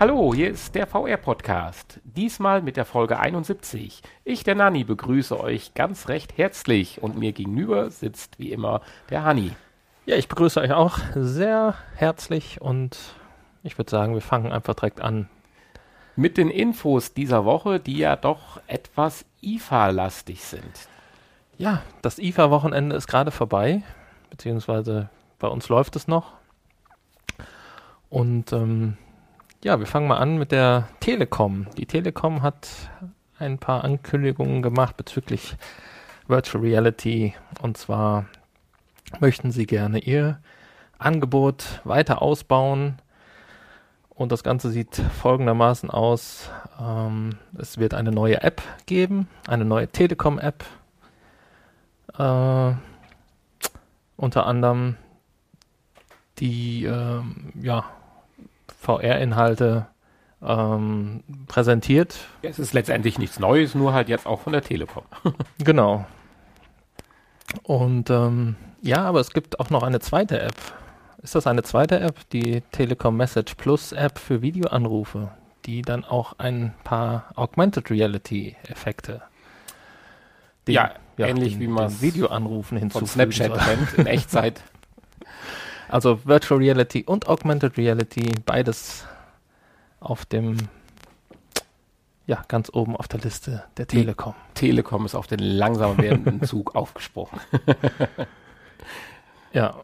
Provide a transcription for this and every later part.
Hallo, hier ist der VR-Podcast. Diesmal mit der Folge 71. Ich, der Nanni, begrüße euch ganz recht herzlich und mir gegenüber sitzt wie immer der Hanni. Ja, ich begrüße euch auch sehr herzlich und ich würde sagen, wir fangen einfach direkt an. Mit den Infos dieser Woche, die ja doch etwas IFA-lastig sind. Ja, das IFA-Wochenende ist gerade vorbei, beziehungsweise bei uns läuft es noch. Und ähm, ja, wir fangen mal an mit der Telekom. Die Telekom hat ein paar Ankündigungen gemacht bezüglich Virtual Reality. Und zwar möchten sie gerne ihr Angebot weiter ausbauen. Und das Ganze sieht folgendermaßen aus. Ähm, es wird eine neue App geben, eine neue Telekom-App. Äh, unter anderem die äh, ja, VR-Inhalte ähm, präsentiert. Es ist letztendlich nichts Neues, nur halt jetzt auch von der Telekom. genau. Und ähm, ja, aber es gibt auch noch eine zweite App. Ist das eine zweite App? Die Telekom Message Plus App für Videoanrufe, die dann auch ein paar Augmented Reality Effekte. ja, ja, ähnlich den, wie man Videoanrufen hinzufügt. Von Snapchat kennt, in Echtzeit. Also Virtual Reality und Augmented Reality, beides auf dem, ja, ganz oben auf der Liste der Die Telekom. Telekom ist auf den langsam werdenden Zug aufgesprungen. ja.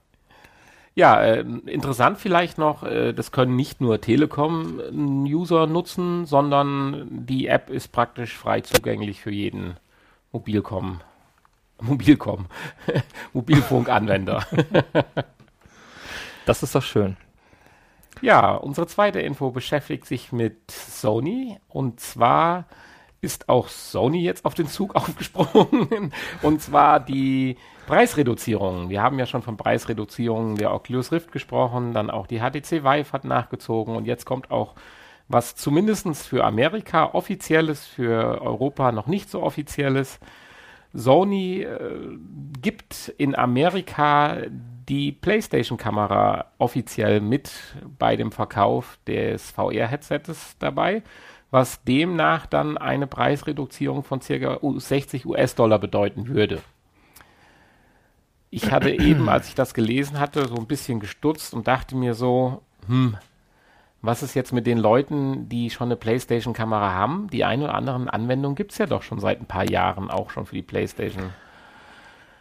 Ja, äh, interessant vielleicht noch, äh, das können nicht nur Telekom-User nutzen, sondern die App ist praktisch frei zugänglich für jeden Mobilcom, Mobilcom, Mobilfunkanwender. Das ist doch schön. Ja, unsere zweite Info beschäftigt sich mit Sony und zwar ist auch Sony jetzt auf den Zug aufgesprungen und zwar die Preisreduzierung. Wir haben ja schon von Preisreduzierungen der Oculus Rift gesprochen, dann auch die HTC Vive hat nachgezogen und jetzt kommt auch was zumindest für Amerika offizielles, für Europa noch nicht so offizielles. Sony äh, gibt in Amerika die PlayStation-Kamera offiziell mit bei dem Verkauf des VR-Headsets dabei, was demnach dann eine Preisreduzierung von ca. 60 US-Dollar bedeuten würde. Ich hatte eben, als ich das gelesen hatte, so ein bisschen gestutzt und dachte mir so, hm, was ist jetzt mit den Leuten, die schon eine PlayStation-Kamera haben? Die ein oder anderen Anwendungen gibt es ja doch schon seit ein paar Jahren auch schon für die PlayStation.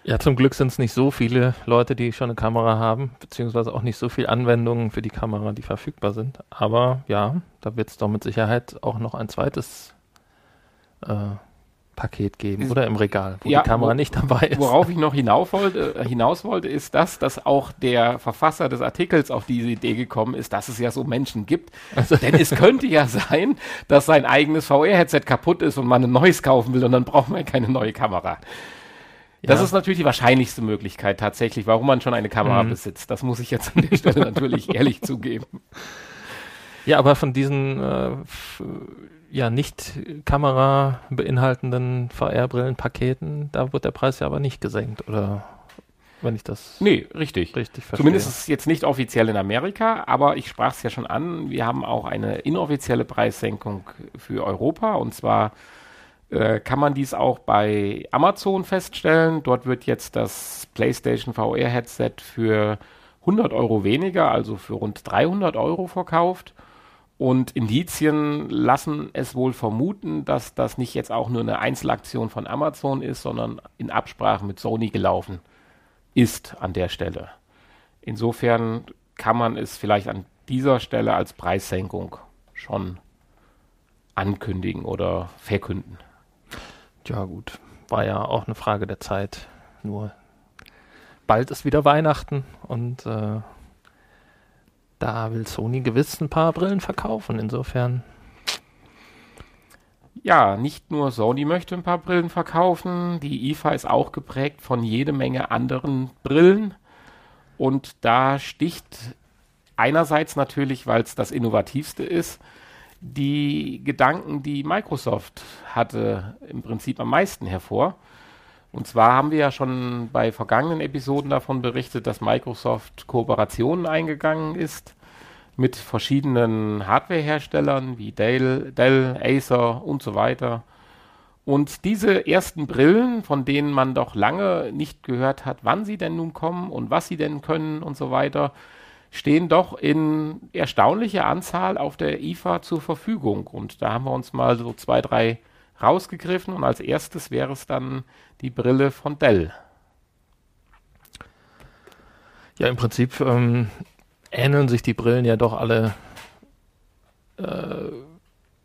Ja, zum Glück sind es nicht so viele Leute, die schon eine Kamera haben, beziehungsweise auch nicht so viele Anwendungen für die Kamera, die verfügbar sind. Aber ja, da wird es doch mit Sicherheit auch noch ein zweites äh, Paket geben oder im Regal, wo ja, die Kamera wo, nicht dabei ist. Worauf ich noch hinaus wollte, äh, hinaus wollte, ist das, dass auch der Verfasser des Artikels auf diese Idee gekommen ist, dass es ja so Menschen gibt. Also, Denn es könnte ja sein, dass sein eigenes VR-Headset kaputt ist und man ein neues kaufen will und dann braucht man keine neue Kamera. Das ja. ist natürlich die wahrscheinlichste Möglichkeit tatsächlich, warum man schon eine Kamera mhm. besitzt. Das muss ich jetzt an der Stelle natürlich ehrlich zugeben. Ja, aber von diesen äh, ja nicht Kamera beinhaltenden VR-Brillenpaketen, da wird der Preis ja aber nicht gesenkt, oder wenn ich das nee, richtig. richtig verstehe. Zumindest ist es jetzt nicht offiziell in Amerika, aber ich sprach es ja schon an, wir haben auch eine inoffizielle Preissenkung für Europa und zwar äh, kann man dies auch bei Amazon feststellen. Dort wird jetzt das PlayStation VR-Headset für 100 Euro weniger, also für rund 300 Euro verkauft. Und Indizien lassen es wohl vermuten, dass das nicht jetzt auch nur eine Einzelaktion von Amazon ist, sondern in Absprache mit Sony gelaufen ist an der Stelle. Insofern kann man es vielleicht an dieser Stelle als Preissenkung schon ankündigen oder verkünden. Ja, gut. War ja auch eine Frage der Zeit. Nur bald ist wieder Weihnachten und äh, da will Sony gewiss ein paar Brillen verkaufen. Insofern. Ja, nicht nur Sony möchte ein paar Brillen verkaufen. Die IFA ist auch geprägt von jede Menge anderen Brillen. Und da sticht einerseits natürlich, weil es das Innovativste ist, die Gedanken, die Microsoft hatte, im Prinzip am meisten hervor. Und zwar haben wir ja schon bei vergangenen Episoden davon berichtet, dass Microsoft Kooperationen eingegangen ist mit verschiedenen Hardwareherstellern wie Dell, Dell, Acer und so weiter. Und diese ersten Brillen, von denen man doch lange nicht gehört hat, wann sie denn nun kommen und was sie denn können und so weiter, stehen doch in erstaunlicher Anzahl auf der IFA zur Verfügung. Und da haben wir uns mal so zwei, drei rausgegriffen. Und als erstes wäre es dann die Brille von Dell. Ja, im Prinzip ähm, ähneln sich die Brillen ja doch alle äh,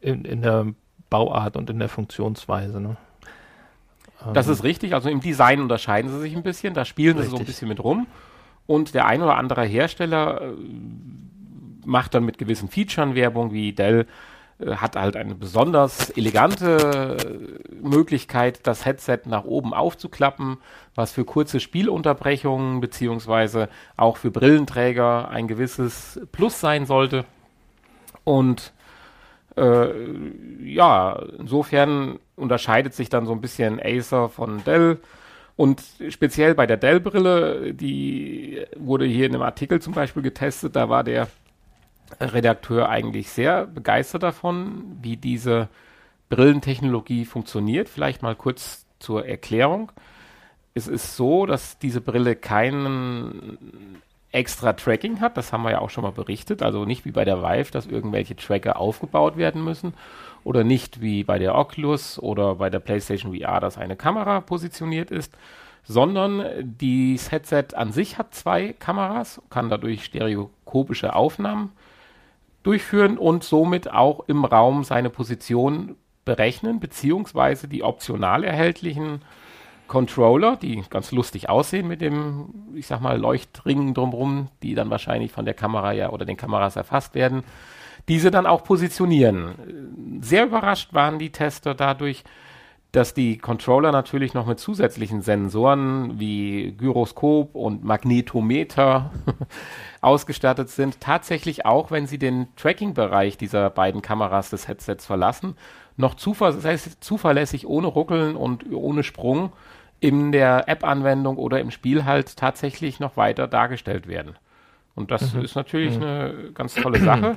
in, in der Bauart und in der Funktionsweise. Ne? Das ähm, ist richtig. Also im Design unterscheiden sie sich ein bisschen. Da spielen richtig. sie so ein bisschen mit rum. Und der ein oder andere Hersteller äh, macht dann mit gewissen Features Werbung, wie Dell hat halt eine besonders elegante äh, Möglichkeit, das Headset nach oben aufzuklappen, was für kurze Spielunterbrechungen beziehungsweise auch für Brillenträger ein gewisses Plus sein sollte. Und äh, ja, insofern unterscheidet sich dann so ein bisschen Acer von Dell. Und speziell bei der Dell-Brille, die wurde hier in einem Artikel zum Beispiel getestet, da war der Redakteur eigentlich sehr begeistert davon, wie diese Brillentechnologie funktioniert. Vielleicht mal kurz zur Erklärung. Es ist so, dass diese Brille keinen extra Tracking hat. Das haben wir ja auch schon mal berichtet. Also nicht wie bei der Vive, dass irgendwelche Tracker aufgebaut werden müssen. Oder nicht wie bei der Oculus oder bei der PlayStation VR, dass eine Kamera positioniert ist. Sondern das Headset an sich hat zwei Kameras, kann dadurch stereoskopische Aufnahmen durchführen und somit auch im Raum seine Position berechnen, beziehungsweise die optional erhältlichen Controller, die ganz lustig aussehen mit dem, ich sag mal, Leuchtringen drumherum, die dann wahrscheinlich von der Kamera ja oder den Kameras erfasst werden, diese dann auch positionieren. Sehr überrascht waren die Tester dadurch, dass die Controller natürlich noch mit zusätzlichen Sensoren wie Gyroskop und Magnetometer ausgestattet sind, tatsächlich auch, wenn sie den Tracking-Bereich dieser beiden Kameras des Headsets verlassen, noch zuverlässig ohne Ruckeln und ohne Sprung in der App-Anwendung oder im Spiel halt tatsächlich noch weiter dargestellt werden. Und das mhm. ist natürlich mhm. eine ganz tolle Sache.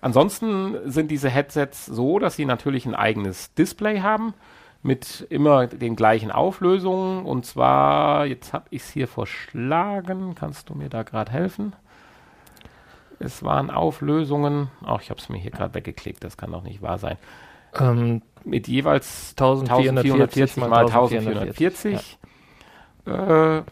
Ansonsten sind diese Headsets so, dass sie natürlich ein eigenes Display haben mit immer den gleichen Auflösungen. Und zwar, jetzt habe ich es hier verschlagen. Kannst du mir da gerade helfen? Es waren Auflösungen. Ach, ich habe es mir hier gerade weggeklickt. Das kann doch nicht wahr sein. Ähm, mit jeweils 1440 mal 1440. Ja. Äh,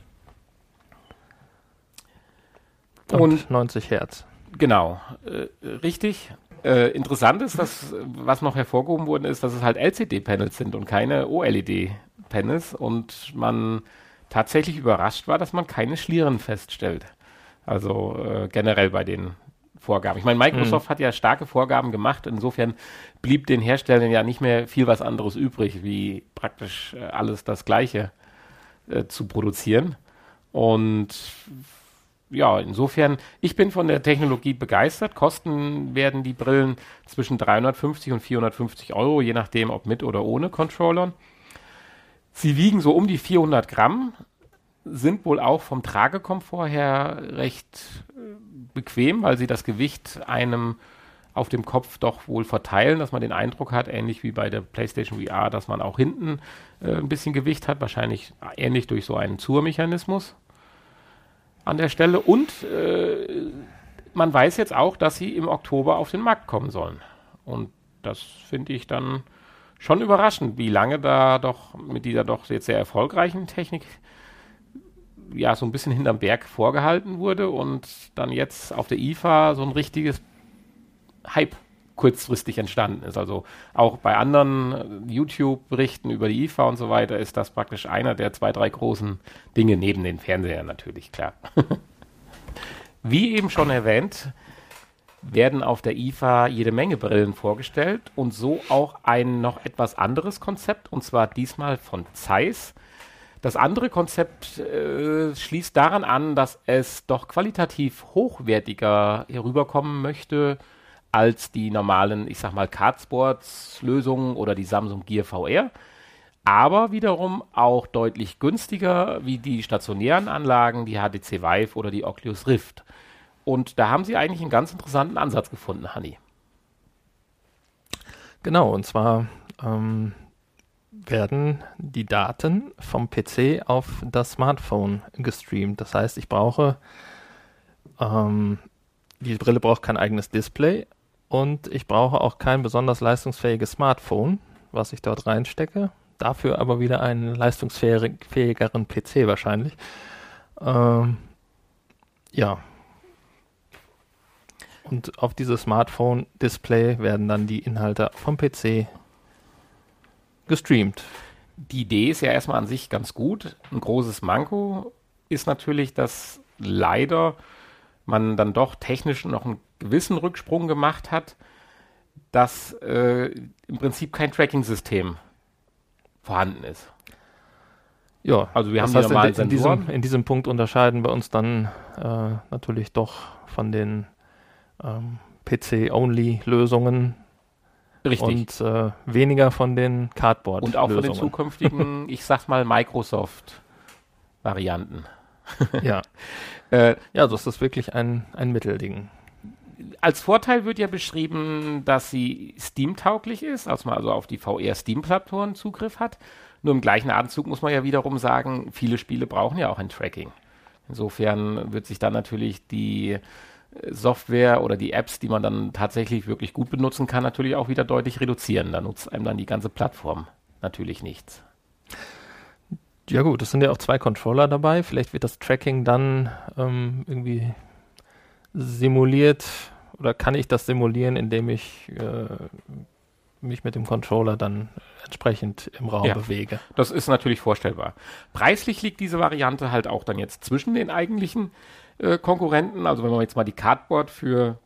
und, und 90 Hertz. Genau, äh, richtig. Äh, interessant ist, dass was noch hervorgehoben wurde, ist, dass es halt LCD-Panels sind und keine OLED-Panels und man tatsächlich überrascht war, dass man keine Schlieren feststellt. Also äh, generell bei den Vorgaben. Ich meine, Microsoft mhm. hat ja starke Vorgaben gemacht, insofern blieb den Herstellern ja nicht mehr viel was anderes übrig, wie praktisch äh, alles das Gleiche äh, zu produzieren. Und ja, insofern, ich bin von der Technologie begeistert. Kosten werden die Brillen zwischen 350 und 450 Euro, je nachdem, ob mit oder ohne Controllern. Sie wiegen so um die 400 Gramm, sind wohl auch vom Tragekomfort her recht äh, bequem, weil sie das Gewicht einem auf dem Kopf doch wohl verteilen, dass man den Eindruck hat, ähnlich wie bei der PlayStation VR, dass man auch hinten äh, ein bisschen Gewicht hat, wahrscheinlich ähnlich durch so einen Zur-Mechanismus an der Stelle. Und äh, man weiß jetzt auch, dass sie im Oktober auf den Markt kommen sollen. Und das finde ich dann schon überraschend, wie lange da doch mit dieser doch jetzt sehr erfolgreichen Technik ja so ein bisschen hinterm Berg vorgehalten wurde und dann jetzt auf der IFA so ein richtiges Hype kurzfristig entstanden ist. Also auch bei anderen YouTube-Berichten über die IFA und so weiter ist das praktisch einer der zwei, drei großen Dinge neben den Fernsehern natürlich, klar. Wie eben schon erwähnt, werden auf der IFA jede Menge Brillen vorgestellt und so auch ein noch etwas anderes Konzept und zwar diesmal von Zeiss. Das andere Konzept äh, schließt daran an, dass es doch qualitativ hochwertiger herüberkommen möchte als die normalen, ich sag mal, Cardsports-Lösungen oder die Samsung Gear VR. Aber wiederum auch deutlich günstiger wie die stationären Anlagen, die HTC Vive oder die Oculus Rift. Und da haben sie eigentlich einen ganz interessanten Ansatz gefunden, Hanni. Genau, und zwar ähm, werden die Daten vom PC auf das Smartphone gestreamt. Das heißt, ich brauche, ähm, die Brille braucht kein eigenes Display und ich brauche auch kein besonders leistungsfähiges Smartphone, was ich dort reinstecke. Dafür aber wieder einen leistungsfähigeren PC wahrscheinlich. Ähm, ja. Und auf dieses Smartphone-Display werden dann die Inhalte vom PC gestreamt. Die Idee ist ja erstmal an sich ganz gut. Ein großes Manko ist natürlich, dass leider man dann doch technisch noch einen gewissen Rücksprung gemacht hat, dass äh, im Prinzip kein Tracking-System vorhanden ist. Ja, also wir haben heißt, normalen in, in, diesem, in diesem Punkt unterscheiden wir uns dann äh, natürlich doch von den ähm, PC-Only-Lösungen Richtig. Und äh, weniger von den Cardboard. Und auch von den zukünftigen, ich sag mal, Microsoft-Varianten. ja. äh, ja, also ist das wirklich ein, ein Mittelding. Als Vorteil wird ja beschrieben, dass sie Steam-tauglich ist, also man also auf die VR-Steam-Plattform Zugriff hat. Nur im gleichen Atemzug muss man ja wiederum sagen, viele Spiele brauchen ja auch ein Tracking. Insofern wird sich dann natürlich die Software oder die Apps, die man dann tatsächlich wirklich gut benutzen kann, natürlich auch wieder deutlich reduzieren. Da nutzt einem dann die ganze Plattform natürlich nichts. Ja gut, es sind ja auch zwei Controller dabei. Vielleicht wird das Tracking dann ähm, irgendwie simuliert oder kann ich das simulieren, indem ich äh, mich mit dem Controller dann entsprechend im Raum ja, bewege. Das ist natürlich vorstellbar. Preislich liegt diese Variante halt auch dann jetzt zwischen den eigentlichen äh, Konkurrenten. Also wenn man jetzt mal die Cardboard für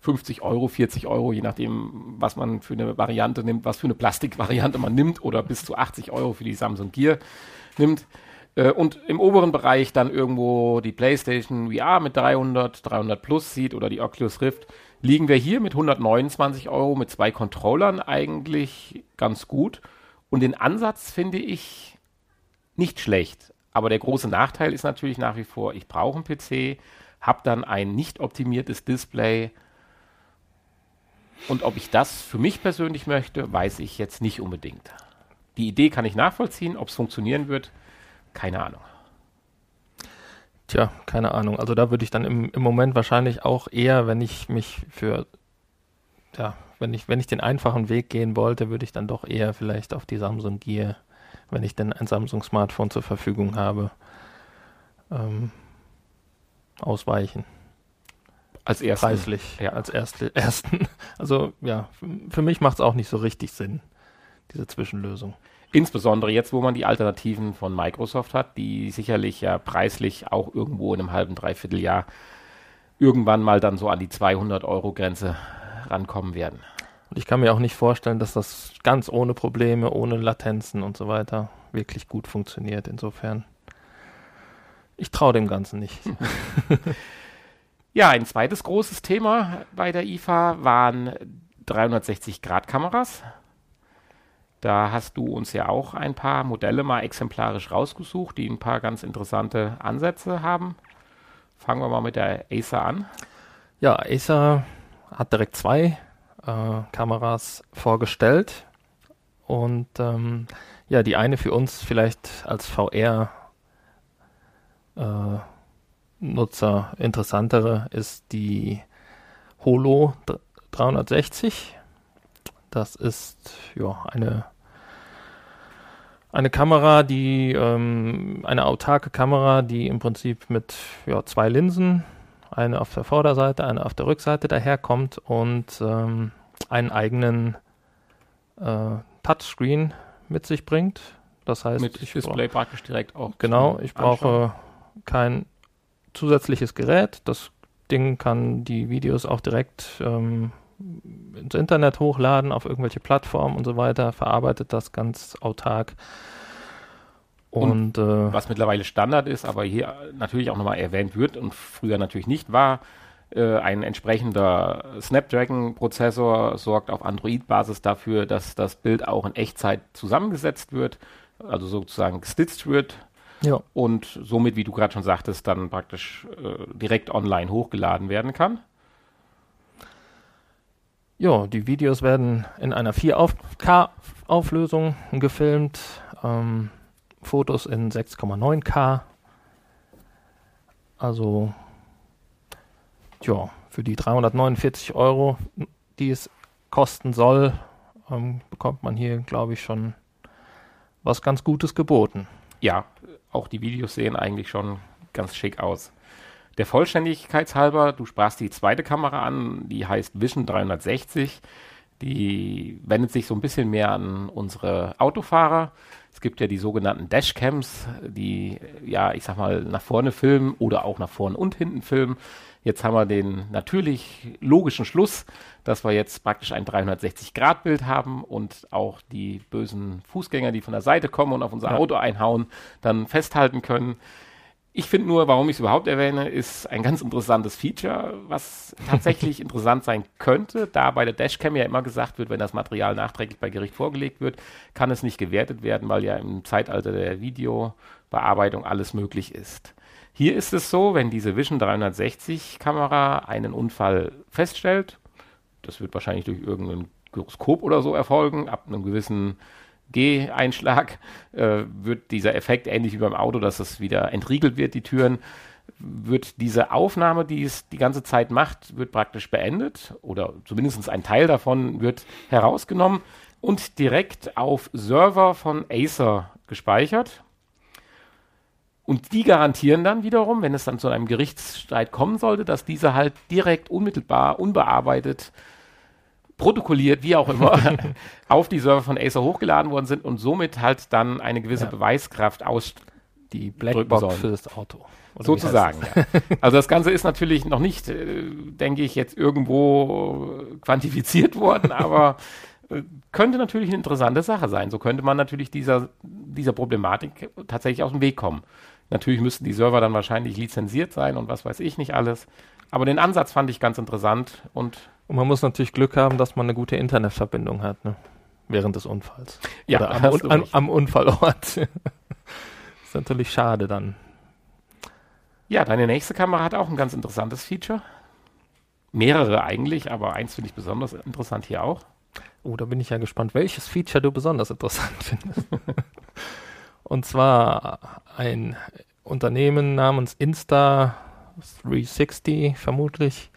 50 Euro, 40 Euro, je nachdem, was man für eine Variante nimmt, was für eine Plastikvariante man nimmt oder bis zu 80 Euro für die Samsung Gear nimmt. Äh, und im oberen Bereich dann irgendwo die PlayStation VR mit 300, 300 Plus sieht oder die Oculus Rift, liegen wir hier mit 129 Euro mit zwei Controllern eigentlich ganz gut. Und den Ansatz finde ich nicht schlecht. Aber der große Nachteil ist natürlich nach wie vor, ich brauche einen PC, habe dann ein nicht optimiertes Display. Und ob ich das für mich persönlich möchte, weiß ich jetzt nicht unbedingt. Die Idee kann ich nachvollziehen, ob es funktionieren wird, keine Ahnung. Tja, keine Ahnung. Also da würde ich dann im, im Moment wahrscheinlich auch eher, wenn ich mich für, ja, wenn ich, wenn ich den einfachen Weg gehen wollte, würde ich dann doch eher vielleicht auf die Samsung Gear wenn ich denn ein Samsung-Smartphone zur Verfügung habe, ähm, ausweichen. Als ersten. Preislich, ja. als erste, ersten. Also ja, für mich macht es auch nicht so richtig Sinn, diese Zwischenlösung. Insbesondere jetzt, wo man die Alternativen von Microsoft hat, die sicherlich ja preislich auch irgendwo in einem halben, dreiviertel Jahr irgendwann mal dann so an die 200 Euro Grenze rankommen werden. Und ich kann mir auch nicht vorstellen, dass das ganz ohne Probleme, ohne Latenzen und so weiter wirklich gut funktioniert. Insofern, ich traue dem Ganzen nicht. ja, ein zweites großes Thema bei der IFA waren 360-Grad-Kameras. Da hast du uns ja auch ein paar Modelle mal exemplarisch rausgesucht, die ein paar ganz interessante Ansätze haben. Fangen wir mal mit der Acer an. Ja, Acer hat direkt zwei äh, Kameras vorgestellt. Und ähm, ja, die eine für uns vielleicht als VR äh, Nutzer interessantere ist die Holo 360. Das ist ja eine eine Kamera, die ähm, eine autarke Kamera, die im Prinzip mit ja, zwei Linsen eine auf der Vorderseite, eine auf der Rückseite daherkommt und ähm, einen eigenen äh, Touchscreen mit sich bringt. Das heißt, mit ich Display praktisch direkt auch. Genau, ich brauche kein zusätzliches Gerät. Das Ding kann die Videos auch direkt ähm, ins Internet hochladen, auf irgendwelche Plattformen und so weiter, verarbeitet das ganz autark und, und äh, was mittlerweile Standard ist, aber hier natürlich auch nochmal erwähnt wird und früher natürlich nicht war, äh, ein entsprechender Snapdragon-Prozessor sorgt auf Android-Basis dafür, dass das Bild auch in Echtzeit zusammengesetzt wird, also sozusagen gestitzt wird. Ja. Und somit, wie du gerade schon sagtest, dann praktisch äh, direkt online hochgeladen werden kann. Ja, die Videos werden in einer 4K-Auflösung gefilmt, ähm, Fotos in 6,9K. Also, ja, für die 349 Euro, die es kosten soll, ähm, bekommt man hier, glaube ich, schon was ganz Gutes geboten. Ja, auch die Videos sehen eigentlich schon ganz schick aus. Der Vollständigkeit halber, du sprachst die zweite Kamera an, die heißt Vision 360. Die wendet sich so ein bisschen mehr an unsere Autofahrer. Es gibt ja die sogenannten Dashcams, die, ja, ich sag mal, nach vorne filmen oder auch nach vorne und hinten filmen. Jetzt haben wir den natürlich logischen Schluss, dass wir jetzt praktisch ein 360-Grad-Bild haben und auch die bösen Fußgänger, die von der Seite kommen und auf unser ja. Auto einhauen, dann festhalten können. Ich finde nur, warum ich es überhaupt erwähne, ist ein ganz interessantes Feature, was tatsächlich interessant sein könnte, da bei der Dashcam ja immer gesagt wird, wenn das Material nachträglich bei Gericht vorgelegt wird, kann es nicht gewertet werden, weil ja im Zeitalter der Videobearbeitung alles möglich ist. Hier ist es so, wenn diese Vision 360 Kamera einen Unfall feststellt, das wird wahrscheinlich durch irgendein Gyroskop oder so erfolgen, ab einem gewissen G-Einschlag äh, wird dieser Effekt ähnlich wie beim Auto, dass es wieder entriegelt wird, die Türen, wird diese Aufnahme, die es die ganze Zeit macht, wird praktisch beendet oder zumindest ein Teil davon wird herausgenommen und direkt auf Server von Acer gespeichert. Und die garantieren dann wiederum, wenn es dann zu einem Gerichtsstreit kommen sollte, dass diese halt direkt unmittelbar, unbearbeitet, protokolliert, wie auch immer, auf die Server von Acer hochgeladen worden sind und somit halt dann eine gewisse ja. Beweiskraft aus die Blackbox für das Auto. Sozusagen, ja. Also das Ganze ist natürlich noch nicht, äh, denke ich, jetzt irgendwo quantifiziert worden, aber äh, könnte natürlich eine interessante Sache sein. So könnte man natürlich dieser, dieser Problematik tatsächlich aus dem Weg kommen. Natürlich müssten die Server dann wahrscheinlich lizenziert sein und was weiß ich nicht alles. Aber den Ansatz fand ich ganz interessant und. Und man muss natürlich Glück haben, dass man eine gute Internetverbindung hat, ne? Während des Unfalls. Ja, Oder am, Un am, am Unfallort. ist natürlich schade dann. Ja, deine nächste Kamera hat auch ein ganz interessantes Feature. Mehrere eigentlich, aber eins finde ich besonders interessant hier auch. Oh, da bin ich ja gespannt, welches Feature du besonders interessant findest. Und zwar ein Unternehmen namens Insta360 vermutlich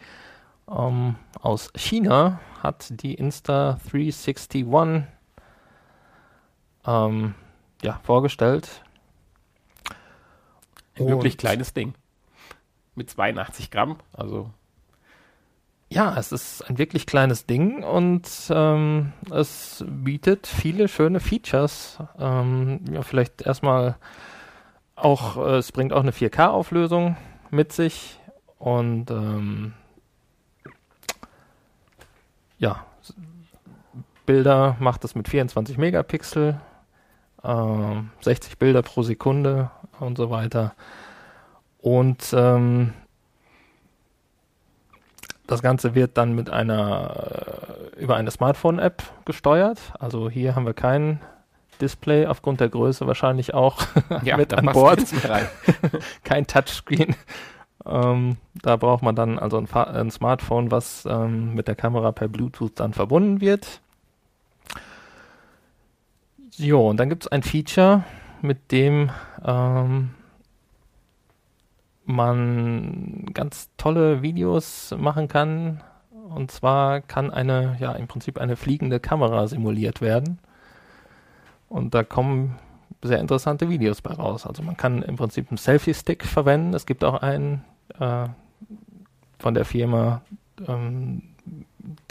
ähm, aus China hat die Insta361 ähm, ja, vorgestellt. Ein wirklich kleines Ding. Mit 82 Gramm, also ja, es ist ein wirklich kleines Ding und ähm, es bietet viele schöne Features. Ähm, ja, vielleicht erstmal auch, äh, es bringt auch eine 4K-Auflösung mit sich und ähm, ja, Bilder macht es mit 24 Megapixel, äh, 60 Bilder pro Sekunde und so weiter. Und ähm, das Ganze wird dann mit einer äh, über eine Smartphone-App gesteuert. Also hier haben wir kein Display aufgrund der Größe wahrscheinlich auch ja, mit an Bord. kein Touchscreen. Ähm, da braucht man dann also ein, ein Smartphone, was ähm, mit der Kamera per Bluetooth dann verbunden wird. Jo, und dann gibt es ein Feature, mit dem ähm, man ganz tolle Videos machen kann. Und zwar kann eine, ja, im Prinzip eine fliegende Kamera simuliert werden. Und da kommen sehr interessante Videos bei raus. Also man kann im Prinzip einen Selfie-Stick verwenden. Es gibt auch einen äh, von der Firma, ähm,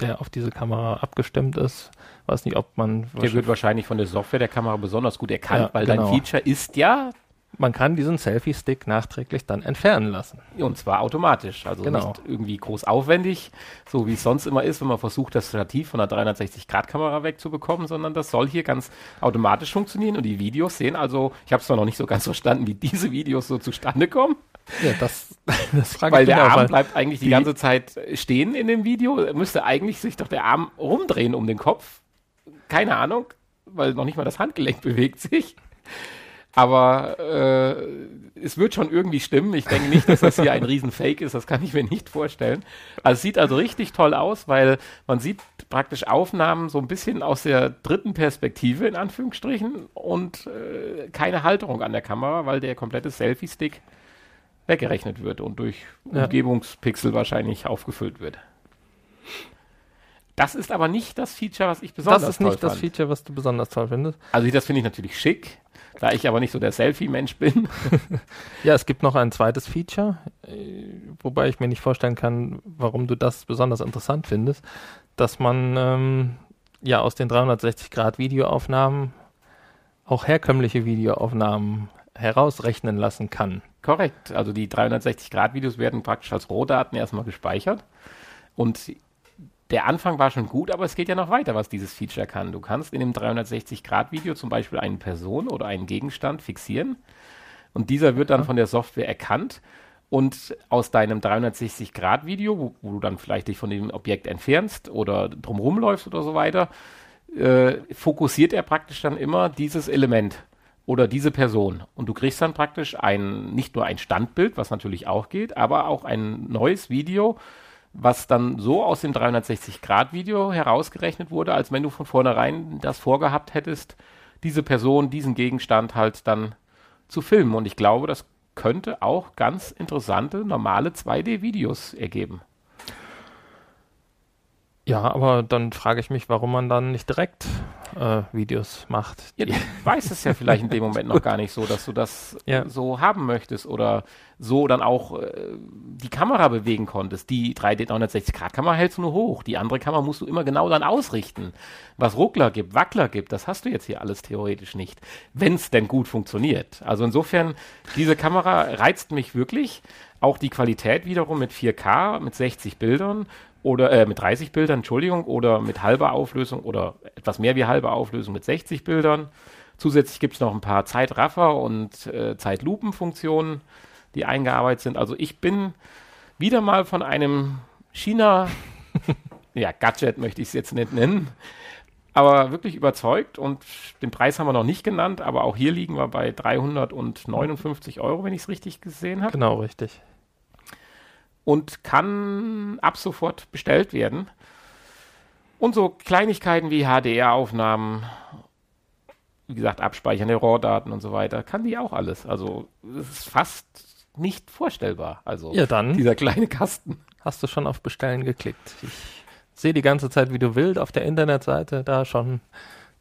der auf diese Kamera abgestimmt ist. Weiß nicht, ob man. Der wird wahrscheinlich von der Software der Kamera besonders gut erkannt, ja, weil genau. dein Feature ist ja man kann diesen Selfie-Stick nachträglich dann entfernen lassen. Und zwar automatisch, also genau. nicht irgendwie groß aufwendig, so wie es sonst immer ist, wenn man versucht, das Stativ von einer 360-Grad-Kamera wegzubekommen, sondern das soll hier ganz automatisch funktionieren und die Videos sehen also, ich habe es zwar noch nicht so ganz verstanden, wie diese Videos so zustande kommen. Ja, das, das frage Weil ich der Arm auch, bleibt eigentlich die ganze Zeit stehen in dem Video, müsste eigentlich sich doch der Arm rumdrehen um den Kopf. Keine Ahnung, weil noch nicht mal das Handgelenk bewegt sich. Aber äh, es wird schon irgendwie stimmen. Ich denke nicht, dass das hier ein Riesenfake ist. Das kann ich mir nicht vorstellen. Also es sieht also richtig toll aus, weil man sieht praktisch Aufnahmen so ein bisschen aus der dritten Perspektive in Anführungsstrichen und äh, keine Halterung an der Kamera, weil der komplette Selfie-Stick weggerechnet wird und durch Ja. Umgebungspixel wahrscheinlich aufgefüllt wird. Das ist aber nicht das Feature, was ich besonders Das ist toll nicht das fand. Feature, was du besonders toll findest. Also das finde ich natürlich schick, da ich aber nicht so der Selfie-Mensch bin. Ja, es gibt noch ein zweites Feature, äh, wobei ich mir nicht vorstellen kann, warum du das besonders interessant findest, dass man ähm, ja aus den 360-Grad-Videoaufnahmen auch herkömmliche Videoaufnahmen herausrechnen lassen kann. Korrekt. Also die 360-Grad-Videos werden praktisch als Rohdaten erstmal gespeichert. Und der Anfang war schon gut, aber es geht ja noch weiter, was dieses Feature kann. Du kannst in dem 360-Grad-Video zum Beispiel eine Person oder einen Gegenstand fixieren. Und dieser wird dann von der Software erkannt. Und aus deinem 360-Grad-Video, wo, wo du dann vielleicht dich von dem Objekt entfernst oder drumherum läufst oder so weiter, äh, fokussiert er praktisch dann immer dieses Element oder diese Person. Und du kriegst dann praktisch ein, nicht nur ein Standbild, was natürlich auch geht, aber auch ein neues Video, was dann so aus dem 360-Grad-Video herausgerechnet wurde, als wenn du von vornherein das vorgehabt hättest, diese Person, diesen Gegenstand halt dann zu filmen. Und ich glaube, das könnte auch ganz interessante, normale 2D-Videos ergeben. Ja, aber dann frage ich mich, warum man dann nicht direkt Videos macht. Ja, du weißt es ja vielleicht in dem Moment noch gar nicht so, dass du das Ja. äh, so haben möchtest oder so dann auch äh, die Kamera bewegen konntest. Die 3D 360-Grad-Kamera hältst du nur hoch. Die andere Kamera musst du immer genau dann ausrichten. Was Ruckler gibt, Wackler gibt, das hast du jetzt hier alles theoretisch nicht. Wenn es denn gut funktioniert. Also insofern, diese Kamera reizt mich wirklich. Auch die Qualität wiederum mit 4K, mit 60 Bildern oder äh, mit 30 Bildern, Entschuldigung, oder mit halber Auflösung oder etwas mehr wie halbe Auflösung mit 60 Bildern. Zusätzlich gibt es noch ein paar Zeitraffer und äh, Zeitlupenfunktionen, die eingearbeitet sind. Also ich bin wieder mal von einem China, ja, Gadget möchte ich es jetzt nicht nennen, aber wirklich überzeugt und den Preis haben wir noch nicht genannt, aber auch hier liegen wir bei 359 Euro, wenn ich es richtig gesehen habe Genau, richtig. Und kann ab sofort bestellt werden. Und so Kleinigkeiten wie HDR-Aufnahmen, wie gesagt, Abspeichern der RAW-Daten und so weiter, kann die auch alles. Also es ist fast nicht vorstellbar. Also Ja, dann dieser kleine Kasten. hast du schon auf Bestellen geklickt. Ich sehe die ganze Zeit, wie du wild auf der Internetseite da schon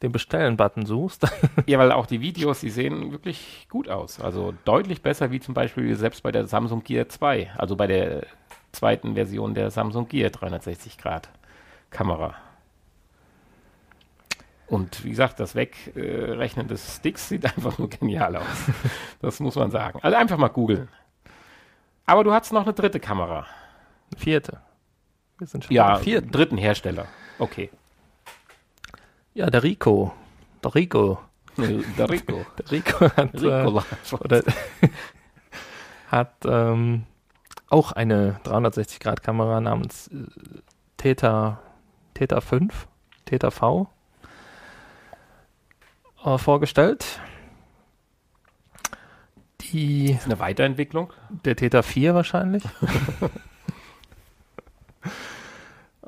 den Bestellen-Button suchst. Ja, weil auch die Videos, die sehen wirklich gut aus. Also deutlich besser wie zum Beispiel selbst bei der Samsung Gear 2, also bei der zweiten Version der Samsung Gear 360 Grad Kamera. Und wie gesagt, das Wegrechnen des Sticks sieht einfach nur genial aus. Das muss man sagen. Also einfach mal googeln. Aber du hast noch eine dritte Kamera. Vierte. Wir sind schon Ja, dritten Hersteller. Okay. Ja, der Rico. Der Rico. Der Rico. Der Rico hat, äh, Ricola. oder, hat ähm, auch eine 360-Grad-Kamera namens äh, Theta, Theta 5, Theta V äh, vorgestellt. Die, Ist eine Weiterentwicklung. der Theta 4 wahrscheinlich.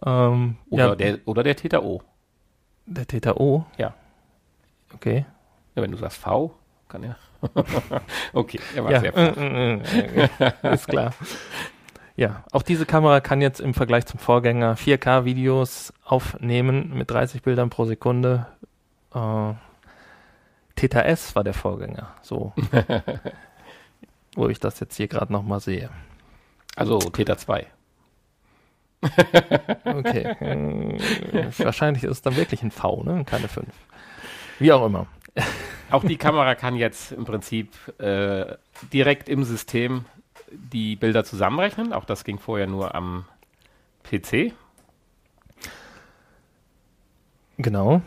ähm, Oder, ja, der, oder der Theta O. der Theta O. Ja. Okay. Ja, wenn du sagst V, kann ja. okay, er war Ja, sehr äh, äh, äh, ist klar. Ja, auch diese Kamera kann jetzt im Vergleich zum Vorgänger 4K-Videos aufnehmen mit 30 Bildern pro Sekunde. Äh, Theta S war der Vorgänger, so. wo ich das jetzt hier gerade nochmal sehe. Also Theta 2. Okay. äh, wahrscheinlich ist es dann wirklich ein V, ne? keine 5. Wie auch immer. Auch die Kamera kann jetzt im Prinzip äh, direkt im System die Bilder zusammenrechnen. Auch das ging vorher nur am PC. Genau.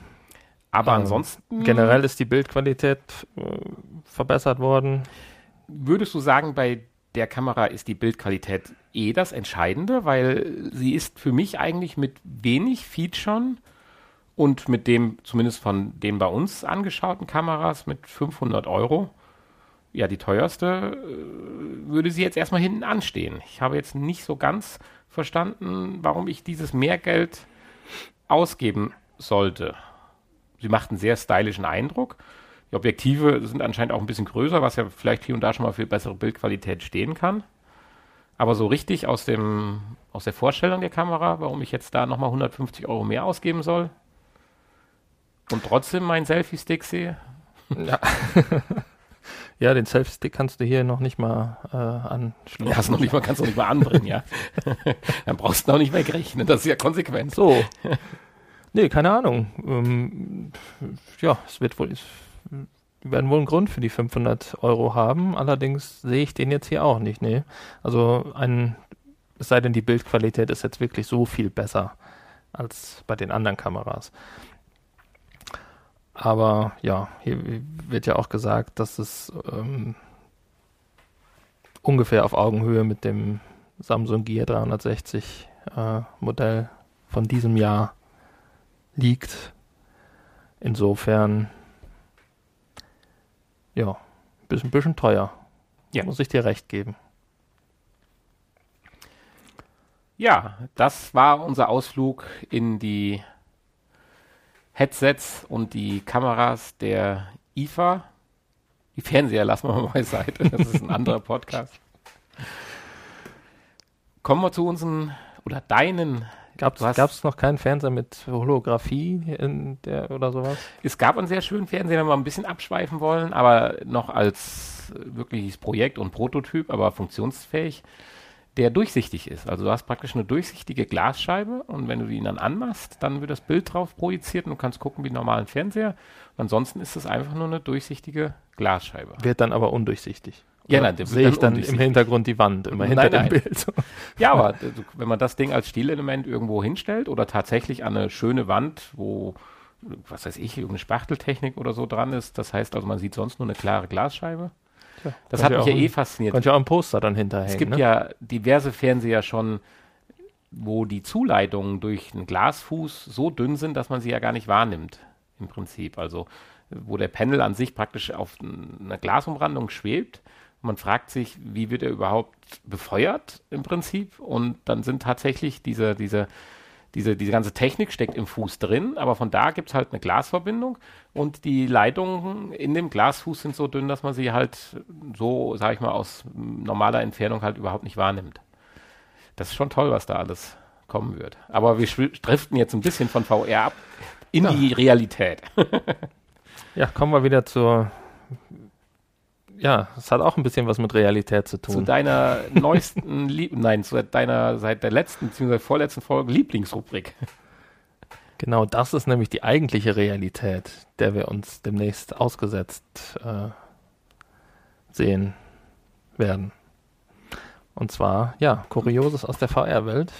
Aber Ähm, ansonsten Generell ist die Bildqualität äh, verbessert worden. würdest du sagen, bei der Kamera ist die Bildqualität eh das Entscheidende, weil sie ist für mich eigentlich mit wenig Featuren und mit dem, zumindest von den bei uns angeschauten Kameras mit 500 Euro, ja, die teuerste äh, würde sie jetzt erstmal hinten anstehen. Ich habe jetzt nicht so ganz verstanden, warum ich dieses Mehrgeld ausgeben sollte. Sie macht einen sehr stylischen Eindruck. Die Objektive sind anscheinend auch ein bisschen größer, was ja vielleicht hier und da schon mal für bessere Bildqualität stehen kann. Aber so richtig aus, dem, aus der Vorstellung der Kamera, warum ich jetzt da nochmal 150 Euro mehr ausgeben soll und trotzdem meinen Selfie-Stick sehe. Ja. ja, den Selfie-Stick kannst du hier noch nicht mal äh, anschließen. Ja, hast noch nicht mal, kannst du noch nicht mal anbringen, ja. Dann brauchst du noch nicht wegrechnen, das ist ja konsequent. So. Nee, keine Ahnung. Ähm, ja, es wird wohl, wir werden wohl einen Grund für die 500 Euro haben. Allerdings sehe ich den jetzt hier auch nicht. Nee. Also ein, es sei denn, die Bildqualität ist jetzt wirklich so viel besser als bei den anderen Kameras. Aber ja, hier wird ja auch gesagt, dass es ähm, ungefähr auf Augenhöhe mit dem Samsung Gear 360 äh, Modell von diesem Jahr liegt. Insofern, ja, ein bisschen teuer. Ja. Muss ich dir recht geben. Ja, das war unser Ausflug in die Headsets und die Kameras der IFA. Die Fernseher lassen wir mal beiseite. Das ist ein anderer Podcast. Kommen wir zu unseren oder deinen Gab es noch keinen Fernseher mit Holographie in der, oder sowas? Es gab einen sehr schönen Fernseher, wenn wir ein bisschen abschweifen wollen, aber noch als wirkliches Projekt und Prototyp, aber funktionsfähig, der durchsichtig ist. Also du hast praktisch eine durchsichtige Glasscheibe und wenn du ihn dann anmachst, dann wird das Bild drauf projiziert und du kannst gucken wie einen normalen Fernseher. Und ansonsten ist es einfach nur eine durchsichtige Glasscheibe. Wird dann aber undurchsichtig. Ja, nein, sehe ich dann im Hintergrund die Wand, immer hinter nein, nein. dem Bild. Ja, aber wenn man das Ding als Stilelement irgendwo hinstellt oder tatsächlich an eine schöne Wand, wo, was weiß ich, irgendeine Spachteltechnik oder so dran ist, das heißt also, man sieht sonst nur eine klare Glasscheibe. Ja, das hat mich ja eh fasziniert. Könnte ja auch ein Poster dann hinterhängen. Es gibt ne? ja diverse Fernseher schon, wo die Zuleitungen durch einen Glasfuß so dünn sind, dass man sie ja gar nicht wahrnimmt, im Prinzip. Also, wo der Panel an sich praktisch auf einer Glasumrandung schwebt man fragt sich, wie wird er überhaupt befeuert im Prinzip? Und dann sind tatsächlich diese, diese, diese, diese ganze Technik steckt im Fuß drin, aber von da gibt es halt eine Glasverbindung und die Leitungen in dem Glasfuß sind so dünn, dass man sie halt so, sag ich mal, aus normaler Entfernung halt überhaupt nicht wahrnimmt. Das ist schon toll, was da alles kommen wird. Aber wir driften jetzt ein bisschen von VR ab in ja. die Realität. ja, kommen wir wieder zur ja, es hat auch ein bisschen was mit Realität zu tun. Zu deiner neuesten, Lieb nein, zu deiner seit der letzten bzw. vorletzten Folge Lieblingsrubrik. Genau, das ist nämlich die eigentliche Realität, der wir uns demnächst ausgesetzt äh, sehen werden. Und zwar, ja, Kurioses aus der VR-Welt.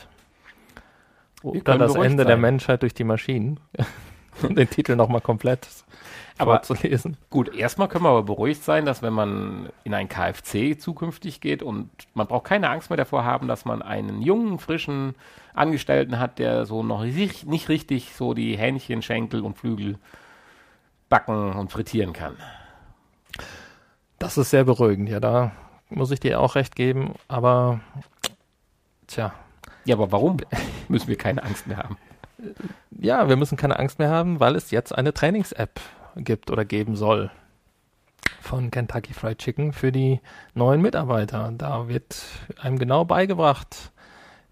Oder das Ende sein. der Menschheit durch die Maschinen. Den Titel nochmal komplett aber vorzulesen. Gut, erstmal können wir aber beruhigt sein, dass wenn man in ein KFC zukünftig geht und man braucht keine Angst mehr davor haben, dass man einen jungen, frischen Angestellten hat, der so noch nicht richtig so die Hähnchen, Schenkel und Flügel backen und frittieren kann. Das ist sehr beruhigend, ja, da muss ich dir auch recht geben, aber tja. Ja, aber warum müssen wir keine Angst mehr haben? Ja, wir müssen keine Angst mehr haben, weil es jetzt eine Trainings-App gibt oder geben soll von Kentucky Fried Chicken für die neuen Mitarbeiter. Da wird einem genau beigebracht,